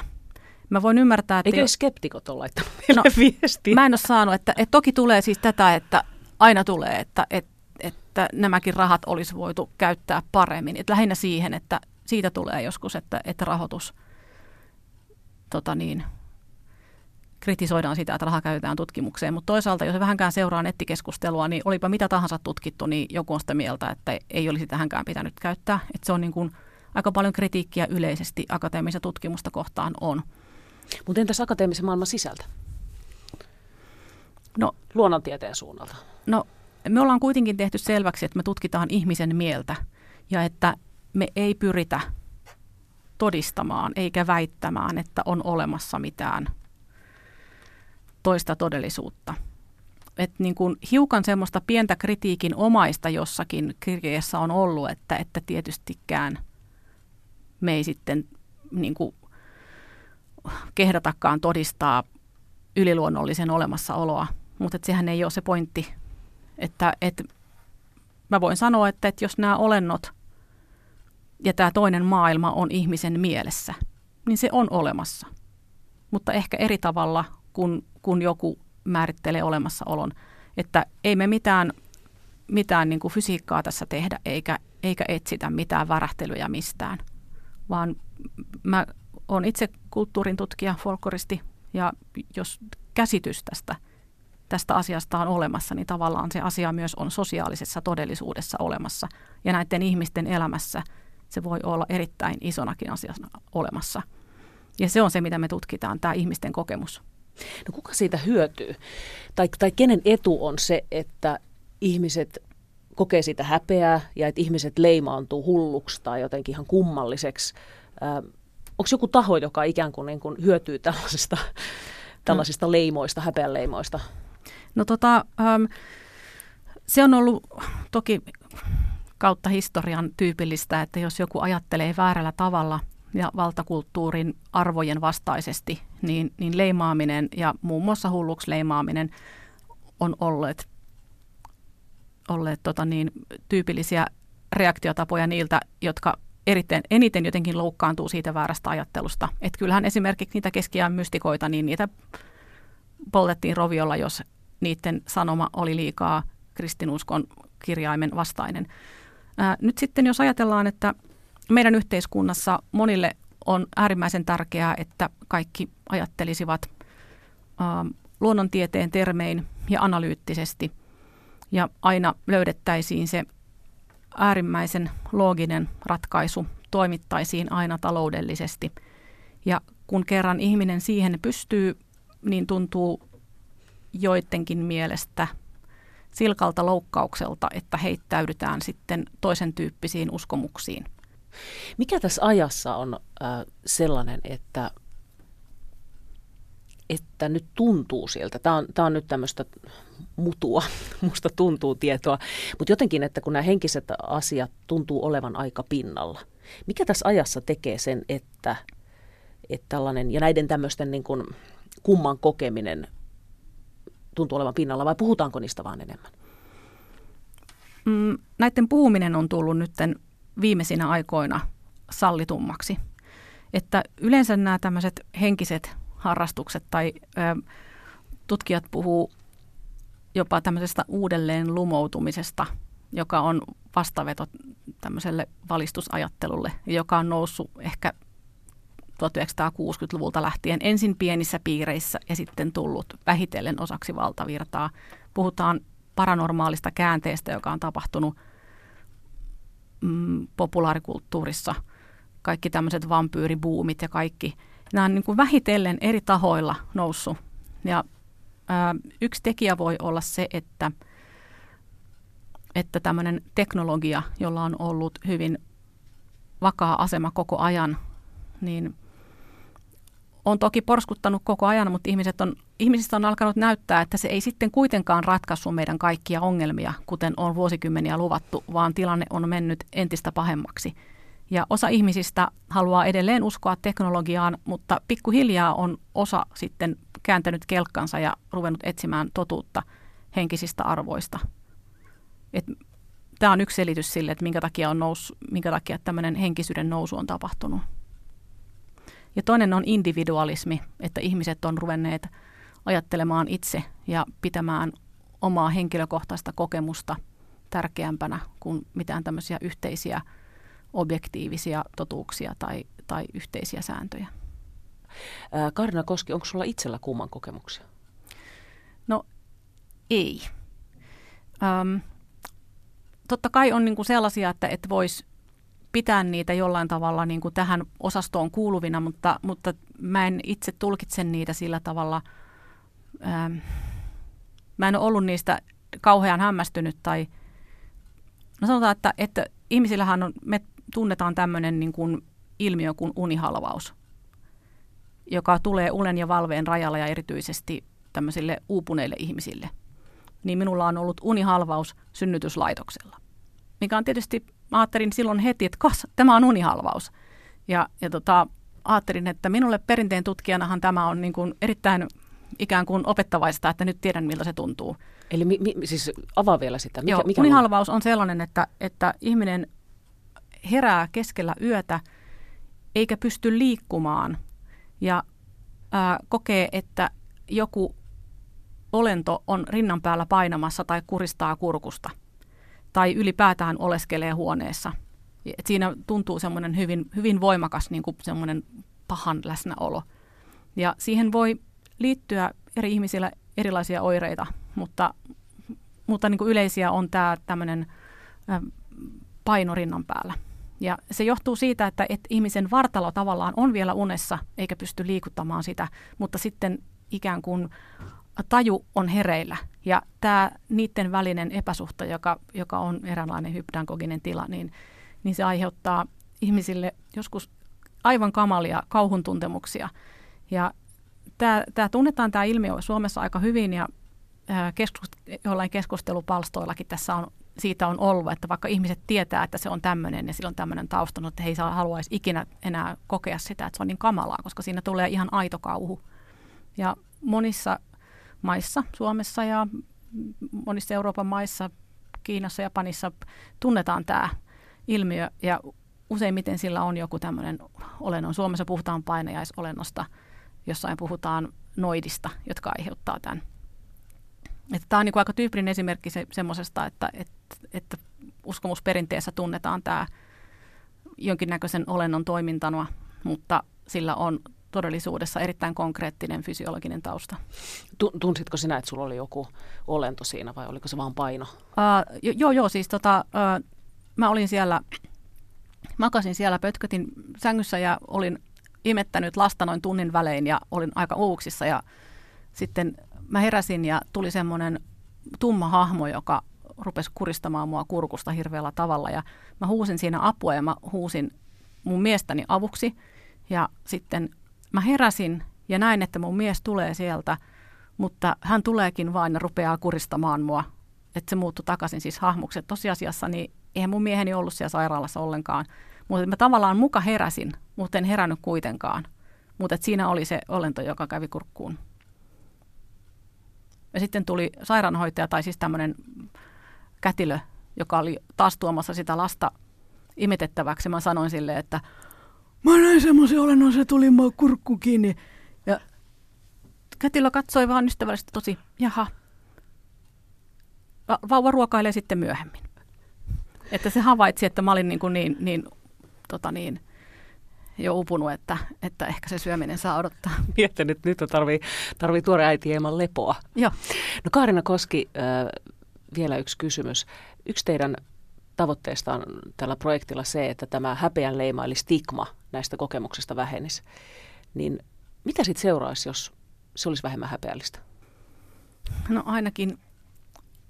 Mä voin ymmärtää, että... Eikö jo... skeptikot ole laittanut no, viestiä? Mä en ole saanut, että, että toki tulee siis tätä, että aina tulee, että, että, että nämäkin rahat olisi voitu käyttää paremmin. Että lähinnä siihen, että siitä tulee joskus, että, että rahoitus tota niin, kritisoidaan sitä, että rahaa käytetään tutkimukseen, mutta toisaalta jos vähänkään seuraa nettikeskustelua, niin olipa mitä tahansa tutkittu, niin joku on sitä mieltä, että ei olisi tähänkään pitänyt käyttää. Että se on niin kuin, aika paljon kritiikkiä yleisesti akateemisen tutkimusta kohtaan on. Mutta entäs akateemisen maailman sisältä? No, Luonnontieteen suunnalta. No, me ollaan kuitenkin tehty selväksi, että me tutkitaan ihmisen mieltä ja että me ei pyritä todistamaan eikä väittämään, että on olemassa mitään toista todellisuutta. Et niin kuin hiukan semmoista pientä kritiikin omaista jossakin kirjeessä on ollut, että, että tietystikään me ei sitten niin kuin kehdatakaan todistaa yliluonnollisen olemassaoloa, mutta sehän ei ole se pointti. Että, että mä voin sanoa, että, että jos nämä olennot ja tämä toinen maailma on ihmisen mielessä, niin se on olemassa. Mutta ehkä eri tavalla kun, kun joku määrittelee olemassaolon. Että ei me mitään, mitään niin kuin fysiikkaa tässä tehdä eikä, eikä etsitä mitään värähtelyjä mistään, vaan mä olen itse kulttuurin tutkija, folkloristi, ja jos käsitys tästä, tästä asiasta on olemassa, niin tavallaan se asia myös on sosiaalisessa todellisuudessa olemassa. Ja näiden ihmisten elämässä se voi olla erittäin isonakin asiana olemassa. Ja se on se, mitä me tutkitaan, tämä ihmisten kokemus. No kuka siitä hyötyy? Tai, tai kenen etu on se, että ihmiset kokee siitä häpeää ja että ihmiset leimaantuu hulluksi tai jotenkin ihan kummalliseksi? Onko joku taho, joka ikään kuin, niin kuin hyötyy tällaisista, tällaisista leimoista, häpeän leimoista? No tota, ähm, se on ollut toki kautta historian tyypillistä, että jos joku ajattelee väärällä tavalla – ja valtakulttuurin arvojen vastaisesti, niin, niin leimaaminen ja muun muassa hulluksi leimaaminen on olleet, olleet tota niin, tyypillisiä reaktiotapoja niiltä, jotka erittäin, eniten jotenkin loukkaantuu siitä väärästä ajattelusta. Et kyllähän esimerkiksi niitä keskiään mystikoita, niin niitä poltettiin roviolla, jos niiden sanoma oli liikaa kristinuskon kirjaimen vastainen. Ää, nyt sitten jos ajatellaan, että meidän yhteiskunnassa monille on äärimmäisen tärkeää, että kaikki ajattelisivat äh, luonnontieteen termein ja analyyttisesti ja aina löydettäisiin se äärimmäisen looginen ratkaisu, toimittaisiin aina taloudellisesti. Ja kun kerran ihminen siihen pystyy, niin tuntuu joidenkin mielestä silkalta loukkaukselta, että heittäydytään sitten toisen tyyppisiin uskomuksiin – mikä tässä ajassa on äh, sellainen, että että nyt tuntuu siltä, tämä on, tämä on nyt tämmöistä mutua, <laughs> musta tuntuu tietoa, mutta jotenkin, että kun nämä henkiset asiat tuntuu olevan aika pinnalla. Mikä tässä ajassa tekee sen, että, että tällainen, ja näiden tämmöisten niin kuin kumman kokeminen tuntuu olevan pinnalla, vai puhutaanko niistä vaan enemmän? Mm, näiden puhuminen on tullut nyt viimeisinä aikoina sallitummaksi. Että yleensä nämä tämmöiset henkiset harrastukset tai ö, tutkijat puhuu jopa tämmöisestä uudelleen lumoutumisesta, joka on vastaveto tämmöiselle valistusajattelulle, joka on noussut ehkä 1960-luvulta lähtien ensin pienissä piireissä ja sitten tullut vähitellen osaksi valtavirtaa. Puhutaan paranormaalista käänteestä, joka on tapahtunut mm, populaarikulttuurissa. Kaikki tämmöiset vampyyribuumit ja kaikki. Nämä on niin kuin vähitellen eri tahoilla noussut. Ja ää, yksi tekijä voi olla se, että, että tämmöinen teknologia, jolla on ollut hyvin vakaa asema koko ajan, niin – on toki porskuttanut koko ajan, mutta ihmiset on, ihmisistä on alkanut näyttää, että se ei sitten kuitenkaan ratkaissut meidän kaikkia ongelmia, kuten on vuosikymmeniä luvattu, vaan tilanne on mennyt entistä pahemmaksi. Ja osa ihmisistä haluaa edelleen uskoa teknologiaan, mutta pikkuhiljaa on osa sitten kääntänyt kelkkansa ja ruvennut etsimään totuutta henkisistä arvoista. Tämä on yksi selitys sille, että minkä takia, on noussut, minkä takia tämmöinen henkisyyden nousu on tapahtunut. Ja toinen on individualismi, että ihmiset on ruvenneet ajattelemaan itse ja pitämään omaa henkilökohtaista kokemusta tärkeämpänä kuin mitään tämmöisiä yhteisiä objektiivisia totuuksia tai, tai yhteisiä sääntöjä. Karina Koski, onko sulla itsellä kumman kokemuksia? No ei. Öm, totta kai on niinku sellaisia, että et voisi pitää niitä jollain tavalla niin kuin tähän osastoon kuuluvina, mutta, mutta mä en itse tulkitse niitä sillä tavalla. Ähm, mä en ole ollut niistä kauhean hämmästynyt tai no sanotaan, että, että ihmisillähän on, me tunnetaan tämmöinen niin kuin ilmiö kuin unihalvaus, joka tulee ulen ja valveen rajalla ja erityisesti tämmöisille uupuneille ihmisille. Niin minulla on ollut unihalvaus synnytyslaitoksella, mikä on tietysti mä ajattelin silloin heti, että kas, tämä on unihalvaus. Ja, ja tota, ajattelin, että minulle perinteen tutkijanahan tämä on niin kuin erittäin ikään kuin opettavaista, että nyt tiedän, miltä se tuntuu. Eli mi, mi, siis avaa vielä sitä. Mikä, Joo, mikä unihalvaus on sellainen, että, että ihminen herää keskellä yötä eikä pysty liikkumaan ja ää, kokee, että joku olento on rinnan päällä painamassa tai kuristaa kurkusta – tai ylipäätään oleskelee huoneessa. Et siinä tuntuu semmoinen hyvin, hyvin voimakas niin kuin semmoinen pahan läsnäolo. Ja siihen voi liittyä eri ihmisillä erilaisia oireita, mutta, mutta niin kuin yleisiä on tämä tämmöinen paino rinnan päällä. Ja se johtuu siitä, että, että ihmisen vartalo tavallaan on vielä unessa eikä pysty liikuttamaan sitä, mutta sitten ikään kuin taju on hereillä. Ja tämä niiden välinen epäsuhta, joka, joka on eräänlainen hypnankoginen tila, niin, niin se aiheuttaa ihmisille joskus aivan kamalia kauhun tuntemuksia. Ja tämä, tämä tunnetaan tämä ilmiö Suomessa aika hyvin ja keskust, jollain keskustelupalstoillakin tässä on, siitä on ollut, että vaikka ihmiset tietää, että se on tämmöinen ja sillä on tämmöinen tausta, mutta he ei haluaisi ikinä enää kokea sitä, että se on niin kamalaa, koska siinä tulee ihan aito kauhu. Ja monissa maissa, Suomessa ja monissa Euroopan maissa, Kiinassa, Japanissa tunnetaan tämä ilmiö ja useimmiten sillä on joku tämmöinen olennon. Suomessa puhutaan painajaisolennosta, jossain puhutaan noidista, jotka aiheuttaa tämän. Että tämä on niin kuin aika tyypillinen esimerkki se, semmoisesta, että, että, että uskomusperinteessä tunnetaan tämä jonkinnäköisen olennon toimintana, mutta sillä on todellisuudessa erittäin konkreettinen fysiologinen tausta. Tunsitko sinä, että sulla oli joku olento siinä vai oliko se vaan paino? Uh, joo, joo, siis tota, uh, mä olin siellä, makasin siellä, pötkötin sängyssä ja olin imettänyt lasta noin tunnin välein ja olin aika uuksissa ja sitten mä heräsin ja tuli semmoinen tumma hahmo, joka rupesi kuristamaan mua kurkusta hirveällä tavalla ja mä huusin siinä apua ja mä huusin mun miestäni avuksi ja sitten mä heräsin Ja näin, että mun mies tulee sieltä, mutta hän tuleekin vain ja rupeaa kuristamaan mua. Että se muuttui takaisin siis hahmoksi. Tosiasiassa niin eihän mun mieheni ollut siellä sairaalassa ollenkaan. Mutta mä tavallaan muka heräsin, mutta en herännyt kuitenkaan. Mutta siinä oli se olento, joka kävi kurkkuun. Ja sitten tuli sairaanhoitaja tai siis tämmöinen kätilö, joka oli taas tuomassa sitä lasta imitettäväksi. Mä sanoin sille, että mä näin semmoisen olennon, se tuli mua kurkku kiinni. Ja kätilö katsoi vaan ystävällisesti tosi, jaha, vauva ruokailee sitten myöhemmin. Että se havaitsi, että mä olin niin, kuin niin, niin, tota niin jo upunut, että, että ehkä se syöminen saa odottaa. <laughs> Mietin, että nyt tarvii, tarvii tuore äiti hieman lepoa. Joo. No Kaarina Koski, äh, vielä yksi kysymys. Yksi teidän tavoitteesta on tällä projektilla se, että tämä häpeän leima eli stigma näistä kokemuksista vähenisi. Niin mitä sitten seuraisi, jos se olisi vähemmän häpeällistä? No ainakin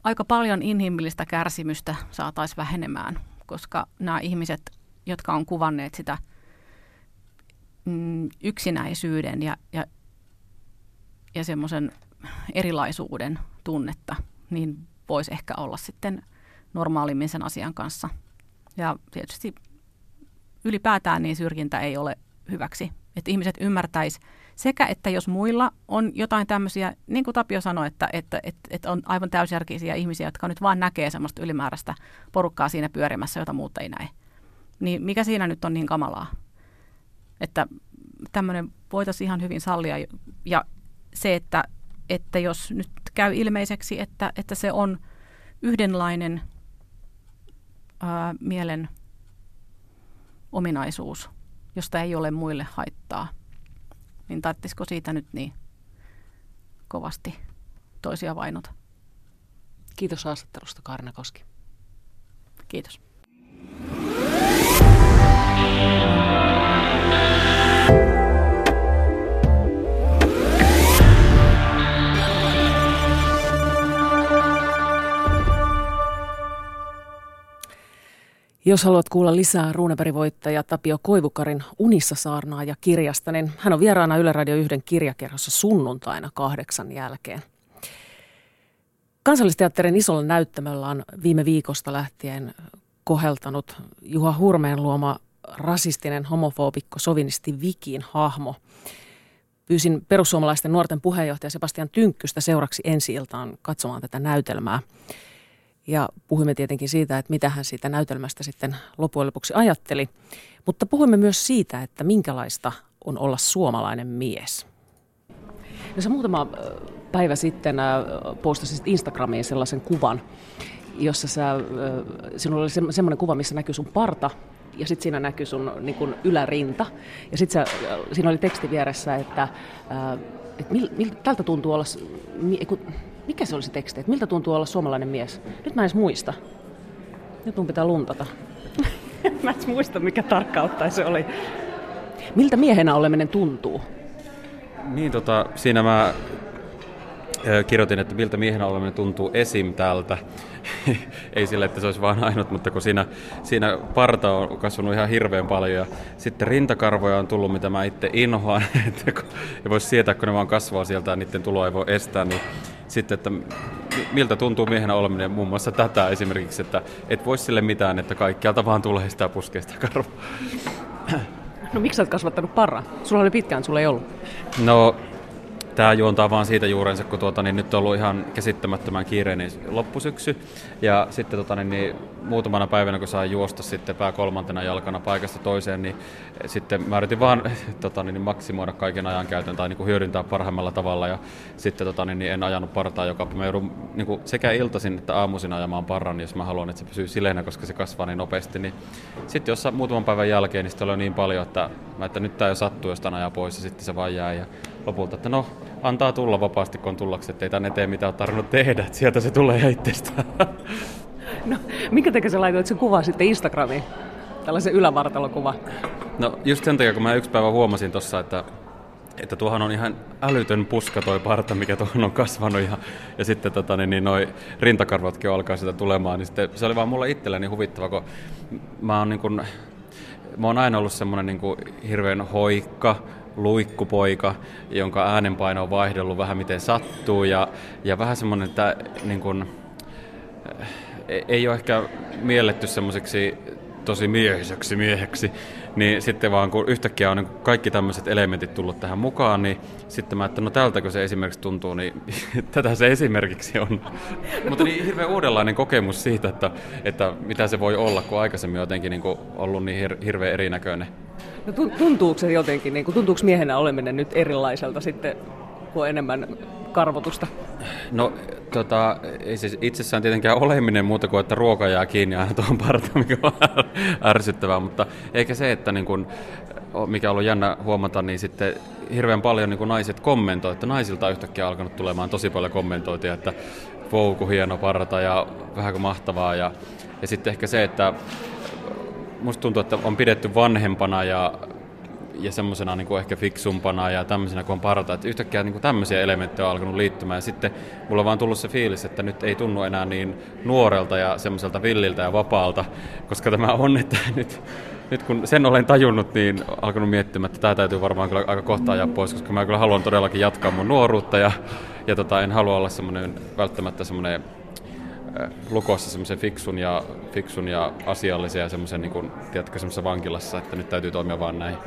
aika paljon inhimillistä kärsimystä saataisiin vähenemään, koska nämä ihmiset, jotka on kuvanneet sitä mm, yksinäisyyden ja, ja, ja semmoisen erilaisuuden tunnetta, niin voisi ehkä olla sitten normaalimmin sen asian kanssa. Ja tietysti ylipäätään niin syrjintä ei ole hyväksi. Että ihmiset ymmärtäisi sekä, että jos muilla on jotain tämmöisiä, niin kuin Tapio sanoi, että, että, että, että on aivan täysjärkisiä ihmisiä, jotka nyt vaan näkee semmoista ylimääräistä porukkaa siinä pyörimässä, jota muut ei näe. Niin mikä siinä nyt on niin kamalaa? Että tämmöinen voitaisiin ihan hyvin sallia. Ja se, että, että jos nyt käy ilmeiseksi, että, että se on yhdenlainen ää, mielen ominaisuus, josta ei ole muille haittaa, niin tarvitsisiko siitä nyt niin kovasti toisia vainota? Kiitos haastattelusta Kaarina Koski. Kiitos. Jos haluat kuulla lisää Ruuneperi-voittaja Tapio Koivukarin Unissa saarnaa ja kirjasta, niin hän on vieraana Yle Radio 1 kirjakerhossa sunnuntaina kahdeksan jälkeen. Kansallisteatterin isolla näyttämöllä on viime viikosta lähtien koheltanut Juha Hurmeen luoma rasistinen homofobikko sovinisti Vikin hahmo. Pyysin perussuomalaisten nuorten puheenjohtaja Sebastian Tynkkystä seuraksi ensi iltaan katsomaan tätä näytelmää. Ja puhuimme tietenkin siitä, että mitä hän siitä näytelmästä sitten loppujen lopuksi ajatteli. Mutta puhuimme myös siitä, että minkälaista on olla suomalainen mies. No se muutama päivä sitten postasit Instagramiin sellaisen kuvan, jossa sä, sinulla oli semmoinen kuva, missä näkyy sun parta ja sitten siinä näkyy sun niin kun ylärinta. Ja sitten siinä oli teksti vieressä, että, että mil, mil, tältä tuntuu olla, mikä se oli se teksti, että miltä tuntuu olla suomalainen mies? Nyt mä en edes muista. Nyt mun pitää luntata. <laughs> mä en muista, mikä tarkkautta se oli. Miltä miehenä oleminen tuntuu? Niin, tota, siinä mä kirjoitin, että miltä miehenä oleminen tuntuu esim. tältä. <laughs> Ei sille, että se olisi vain ainut, mutta kun siinä, siinä parta on kasvanut ihan hirveän paljon ja sitten rintakarvoja on tullut, mitä mä itse inhoan, <laughs> että kun, ei voi sietää, kun ne vaan kasvaa sieltä ja niiden tuloa ei voi estää, niin sitten, että miltä tuntuu miehenä oleminen, muun muassa tätä esimerkiksi, että et voi sille mitään, että kaikkialta vaan tulee sitä puskeista karvaa. No miksi olet kasvattanut parra? Sulla oli pitkään, sulla ei ollut. No tämä juontaa vaan siitä juurensa, kun tuota, niin nyt on ollut ihan käsittämättömän kiireinen loppusyksy. Ja sitten tuota, niin, niin, muutamana päivänä, kun saa juosta sitten pää kolmantena jalkana paikasta toiseen, niin sitten mä yritin vaan <laughs> tota, niin, niin, maksimoida kaiken ajan käytön tai niin kuin hyödyntää parhaimmalla tavalla. Ja sitten tota, niin, niin, en ajanut partaa joka mä joudun niin kuin sekä iltaisin että aamuisin ajamaan parran, jos mä haluan, että se pysyy sileenä, koska se kasvaa niin nopeasti. Niin sitten jos muutaman päivän jälkeen, niin sitten oli niin paljon, että, että nyt tämä jo sattuu jostain ajaa pois ja sitten se vaan jää. Ja lopulta, että no antaa tulla vapaasti, kun on tullaksi, ettei tänne tee mitään ole tarvinnut tehdä, että sieltä se tulee itsestään. No, minkä takia sä laitoit sen kuva sitten Instagramiin? Tällaisen ylävartalokuva. No just sen takia, kun mä yksi päivä huomasin tuossa, että että tuohan on ihan älytön puska toi parta, mikä tuohon on kasvanut ja, ja sitten tota, niin, niin noi rintakarvatkin alkaa sitä tulemaan, niin sitten se oli vaan mulle itselleni huvittava, kun mä oon, niin kun, mä oon aina ollut semmoinen niin hirveän hoikka, luikkupoika, jonka äänenpaino on vaihdellut vähän miten sattuu ja, ja vähän semmoinen, että niin kuin, ei ole ehkä mielletty semmoiseksi tosi miehiseksi mieheksi, niin sitten vaan kun yhtäkkiä on niin kaikki tämmöiset elementit tullut tähän mukaan, niin sitten mä, että no tältäkö se esimerkiksi tuntuu, niin <laughs> tätä se esimerkiksi on. <laughs> Mutta niin hirveän uudenlainen kokemus siitä, että, että mitä se voi olla, kun aikaisemmin jotenkin niin kuin ollut niin hir- hirveän erinäköinen. No tuntuuko se jotenkin, niin kuin, tuntuuko miehenä oleminen nyt erilaiselta sitten, kun on enemmän karvotusta? No tota, ei siis itsessään tietenkään oleminen muuta kuin, että ruoka jää kiinni aina tuohon partaan, mikä on <laughs> ärsyttävää, mutta eikä se, että niin kun, mikä on ollut jännä huomata, niin sitten hirveän paljon niin naiset kommentoi, että naisilta on yhtäkkiä alkanut tulemaan tosi paljon kommentoitia, että vouku hieno parta ja vähän kuin mahtavaa ja, ja sitten ehkä se, että musta tuntuu, että on pidetty vanhempana ja ja semmoisena niin kuin ehkä fiksumpana ja tämmöisenä kuin on parata. Että yhtäkkiä niin kuin tämmöisiä elementtejä on alkanut liittymään. Ja sitten mulla on vaan tullut se fiilis, että nyt ei tunnu enää niin nuorelta ja semmoiselta villiltä ja vapaalta, koska tämä on, että <laughs> nyt, nyt kun sen olen tajunnut, niin alkanut miettimään, että tämä täytyy varmaan kyllä aika kohta ajaa pois, koska mä kyllä haluan todellakin jatkaa mun nuoruutta ja, ja tota, en halua olla semmoinen välttämättä semmoinen lukossa semmoisen fiksun ja, fiksun ja asiallisen ja semmoisen, niin kuin, tiedätkö, semmoisessa vankilassa, että nyt täytyy toimia vaan näin.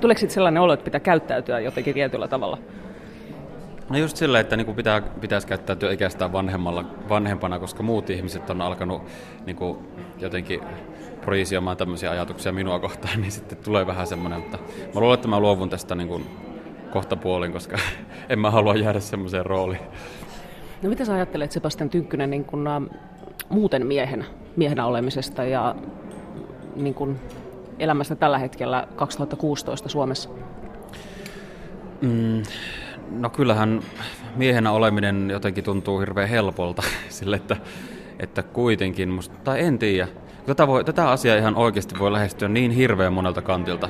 Tuleeko sitten sellainen olo, että pitää käyttäytyä jotenkin tietyllä tavalla? No just sillä, että niin pitää, pitäisi käyttäytyä ikästään vanhemmalla, vanhempana, koska muut ihmiset on alkanut niin kuin, jotenkin projisioimaan tämmöisiä ajatuksia minua kohtaan, niin sitten tulee vähän semmoinen, että mä luulen, että mä luovun tästä niin kuin, kohta puolin, koska <laughs> en mä halua jäädä semmoiseen rooliin. No mitä sä ajattelet Sebastian Tynkkynen niin kun, uh, muuten miehenä, miehenä olemisesta ja niin kun, elämästä tällä hetkellä 2016 Suomessa? Mm, no kyllähän miehenä oleminen jotenkin tuntuu hirveän helpolta <laughs> sille, että, että kuitenkin, musta, tai en tiedä, Tätä, voi, tätä asiaa ihan oikeasti voi lähestyä niin hirveän monelta kantilta,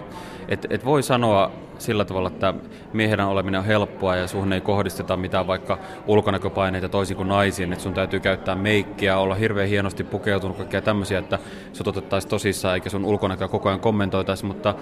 että et voi sanoa sillä tavalla, että miehenä oleminen on helppoa ja suhun ei kohdisteta mitään vaikka ulkonäköpaineita toisin kuin naisiin, että sun täytyy käyttää meikkiä, olla hirveän hienosti pukeutunut, kaikkea tämmöisiä, että sut otettaisiin tosissaan eikä sun ulkonäköä koko ajan kommentoitaisi, mutta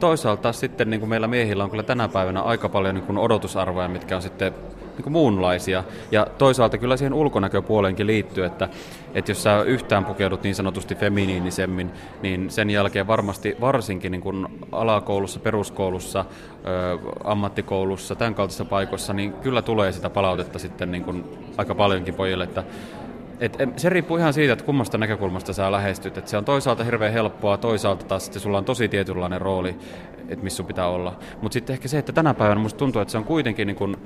toisaalta sitten niin kuin meillä miehillä on kyllä tänä päivänä aika paljon niin kuin odotusarvoja, mitkä on sitten niin muunlaisia. Ja toisaalta kyllä siihen ulkonäköpuoleenkin liittyy, että, että jos sä yhtään pukeudut niin sanotusti feminiinisemmin, niin sen jälkeen varmasti varsinkin niin kuin alakoulussa, peruskoulussa, ö, ammattikoulussa, tämän kaltaisissa paikoissa, niin kyllä tulee sitä palautetta sitten niin kuin aika paljonkin pojille, että et, se riippuu ihan siitä, että kummasta näkökulmasta sä lähestyt. Et se on toisaalta hirveän helppoa, toisaalta taas sitten sulla on tosi tietynlainen rooli, että missä sun pitää olla. Mutta sitten ehkä se, että tänä päivänä musta tuntuu, että se on kuitenkin niin kun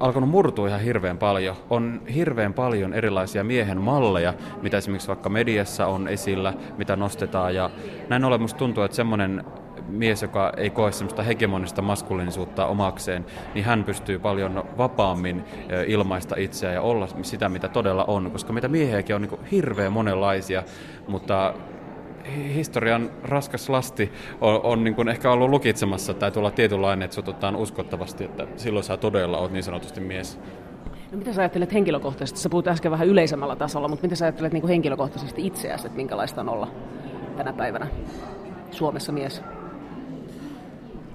alkanut murtua ihan hirveän paljon. On hirveän paljon erilaisia miehen malleja, mitä esimerkiksi vaikka mediassa on esillä, mitä nostetaan. Ja näin ollen musta tuntuu, että semmoinen mies, joka ei koe semmoista hegemonista maskuliinisuutta omakseen, niin hän pystyy paljon vapaammin ilmaista itseään ja olla sitä, mitä todella on. Koska mitä miehiäkin on niin hirveän monenlaisia, mutta historian raskas lasti on, on niin kuin ehkä ollut lukitsemassa tai tulla tietynlainen, että otetaan uskottavasti, että silloin sä todella oot niin sanotusti mies. No mitä sä ajattelet henkilökohtaisesti? Sä puhut äsken vähän yleisemmällä tasolla, mutta mitä sä ajattelet niin kuin henkilökohtaisesti itseäsi, että minkälaista on olla tänä päivänä Suomessa mies?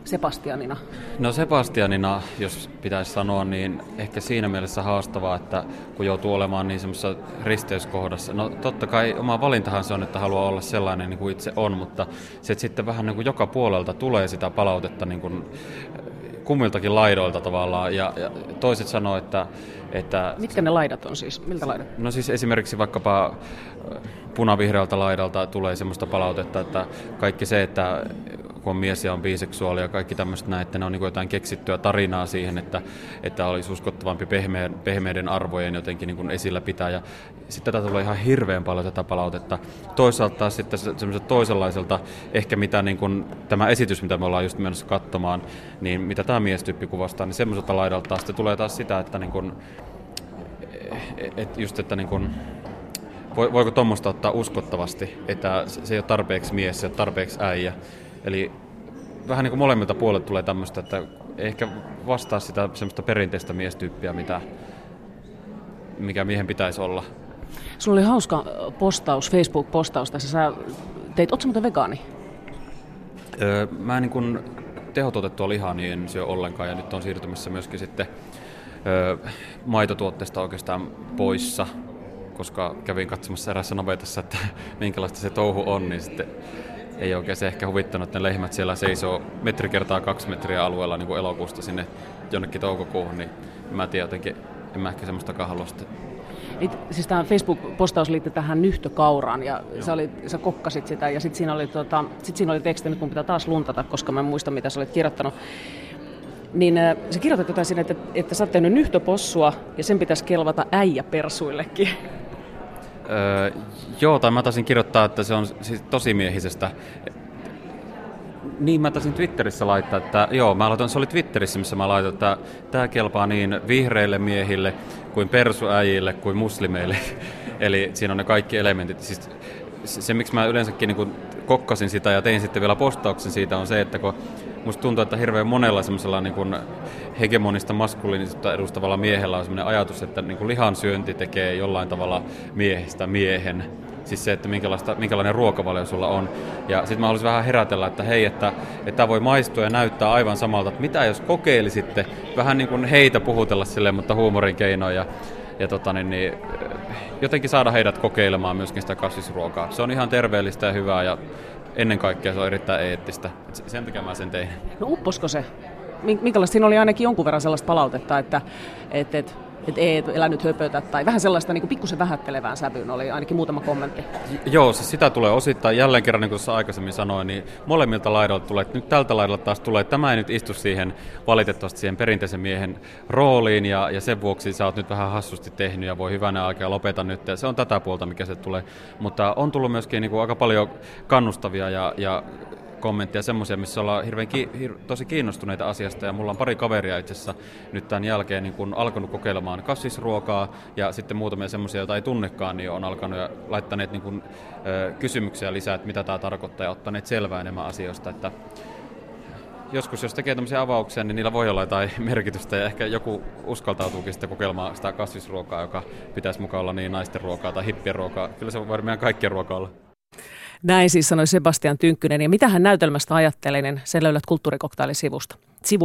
Sebastianina? No Sebastianina, jos pitäisi sanoa, niin ehkä siinä mielessä haastavaa, että kun joutuu olemaan niin semmoisessa risteyskohdassa. No totta kai oma valintahan se on, että haluaa olla sellainen niin kuin itse on, mutta se, että sitten vähän niin kuin joka puolelta tulee sitä palautetta niin kuin kummiltakin laidoilta tavallaan. Ja, ja toiset sanoo, että, että... Mitkä ne laidat on siis? Miltä laidat? No siis esimerkiksi vaikkapa punavihreältä laidalta tulee semmoista palautetta, että kaikki se, että kun on mies ja on biseksuaali ja kaikki tämmöistä näin, että ne on niin jotain keksittyä tarinaa siihen, että, että olisi uskottavampi pehmeä, pehmeiden arvojen jotenkin niin esillä pitää. Ja sitten tätä tulee ihan hirveän paljon tätä palautetta. Toisaalta taas sitten semmoiselta toisenlaiselta, ehkä mitä niin kuin, tämä esitys, mitä me ollaan just menossa katsomaan, niin mitä tämä miestyyppi kuvastaa, niin semmoiselta laidalta taas sitten tulee taas sitä, että niin kuin, et just, että niin kuin, voiko tuommoista ottaa uskottavasti, että se ei ole tarpeeksi mies, se ei ole tarpeeksi äijä. Eli vähän niin kuin molemmilta puolilta tulee tämmöistä, että ehkä vastaa sitä semmoista perinteistä miestyyppiä, mitä, mikä miehen pitäisi olla. Sulla oli hauska postaus, Facebook-postaus tässä. Sä teit, ootko muuten vegaani? Öö, mä niin kuin tehotuotettua lihaa niin en syö ollenkaan ja nyt on siirtymässä myöskin sitten ö, maitotuotteesta oikeastaan poissa, koska kävin katsomassa erässä navetassa, että <laughs> minkälaista se touhu on, niin sitten ei oikein se ehkä huvittanut, että ne lehmät siellä seisoo metri kertaa kaksi metriä alueella niin kuin elokuusta sinne jonnekin toukokuuhun, niin mä tiedän jotenkin, en mä ehkä semmoistakaan halua It, siis tämä Facebook-postaus liittyy tähän nyhtökauraan ja sä, olit, sä kokkasit sitä ja sitten siinä, oli, tota, sit siinä oli teksti, nyt mun pitää taas luntata, koska mä en muista mitä sä olit kirjoittanut. Niin äh, sä kirjoitat jotain siinä, että, että sä oot tehnyt nyhtöpossua ja sen pitäisi kelvata äijäpersuillekin. Öö, joo, tai mä taisin kirjoittaa, että se on siis tosimiehisestä. Niin, mä taisin Twitterissä laittaa, että joo, mä aloitan, se oli Twitterissä, missä mä laitoin, että tämä kelpaa niin vihreille miehille kuin persuäjille kuin muslimeille. <laughs> Eli siinä on ne kaikki elementit. Siis se, se miksi mä yleensäkin niin kokkasin sitä ja tein sitten vielä postauksen siitä, on se, että kun musta tuntuu, että hirveän monella semmoisella niin kuin hegemonista maskuliinisuutta edustavalla miehellä on semmoinen ajatus, että niin kuin lihansyönti tekee jollain tavalla miehistä miehen. Siis se, että minkälaista, minkälainen ruokavalio sulla on. Ja sitten mä haluaisin vähän herätellä, että hei, että, että tämä voi maistua ja näyttää aivan samalta, että mitä jos kokeilisitte vähän niin kuin heitä puhutella silleen, mutta huumorin keinoin ja, ja tota, niin, niin, jotenkin saada heidät kokeilemaan myöskin sitä kasvisruokaa. Se on ihan terveellistä ja hyvää ja ennen kaikkea se on erittäin eettistä. Sen takia mä sen tein. No upposko se? Minkälaista siinä oli ainakin jonkun verran sellaista palautetta, että, että, että että ei, elä nyt höpötä, tai vähän sellaista niin pikkusen vähättelevään sävyyn oli ainakin muutama kommentti. Joo, siis sitä tulee osittain. Jälleen kerran, niin kuin tuossa aikaisemmin sanoin, niin molemmilta laidoilta tulee, nyt tältä laidalta taas tulee, tämä ei nyt istu siihen valitettavasti siihen perinteisen miehen rooliin, ja, ja sen vuoksi sä oot nyt vähän hassusti tehnyt, ja voi hyvänä aikaa lopeta nyt, ja se on tätä puolta, mikä se tulee. Mutta on tullut myöskin niin kuin aika paljon kannustavia ja, ja kommentteja, semmoisia, missä ollaan hirveän ki- hir- tosi kiinnostuneita asiasta. Ja mulla on pari kaveria itse asiassa nyt tämän jälkeen niin kun alkanut kokeilemaan kasvisruokaa ja sitten muutamia semmoisia, joita ei tunnekaan, niin on alkanut ja laittaneet niin kun, ö, kysymyksiä lisää, että mitä tämä tarkoittaa ja ottaneet selvää enemmän asioista. Että joskus, jos tekee tämmöisiä avauksia, niin niillä voi olla jotain <laughs> merkitystä ja ehkä joku uskaltautuukin sitten kokeilemaan sitä kasvisruokaa, joka pitäisi mukaan olla niin naisten ruokaa tai hippien ruokaa. Kyllä se voi meidän kaikkien ruokaa olla. Näin siis sanoi Sebastian Tynkkynen. Ja mitä hän näytelmästä ajattelee, niin sen löydät kulttuurikoktailin sivusta.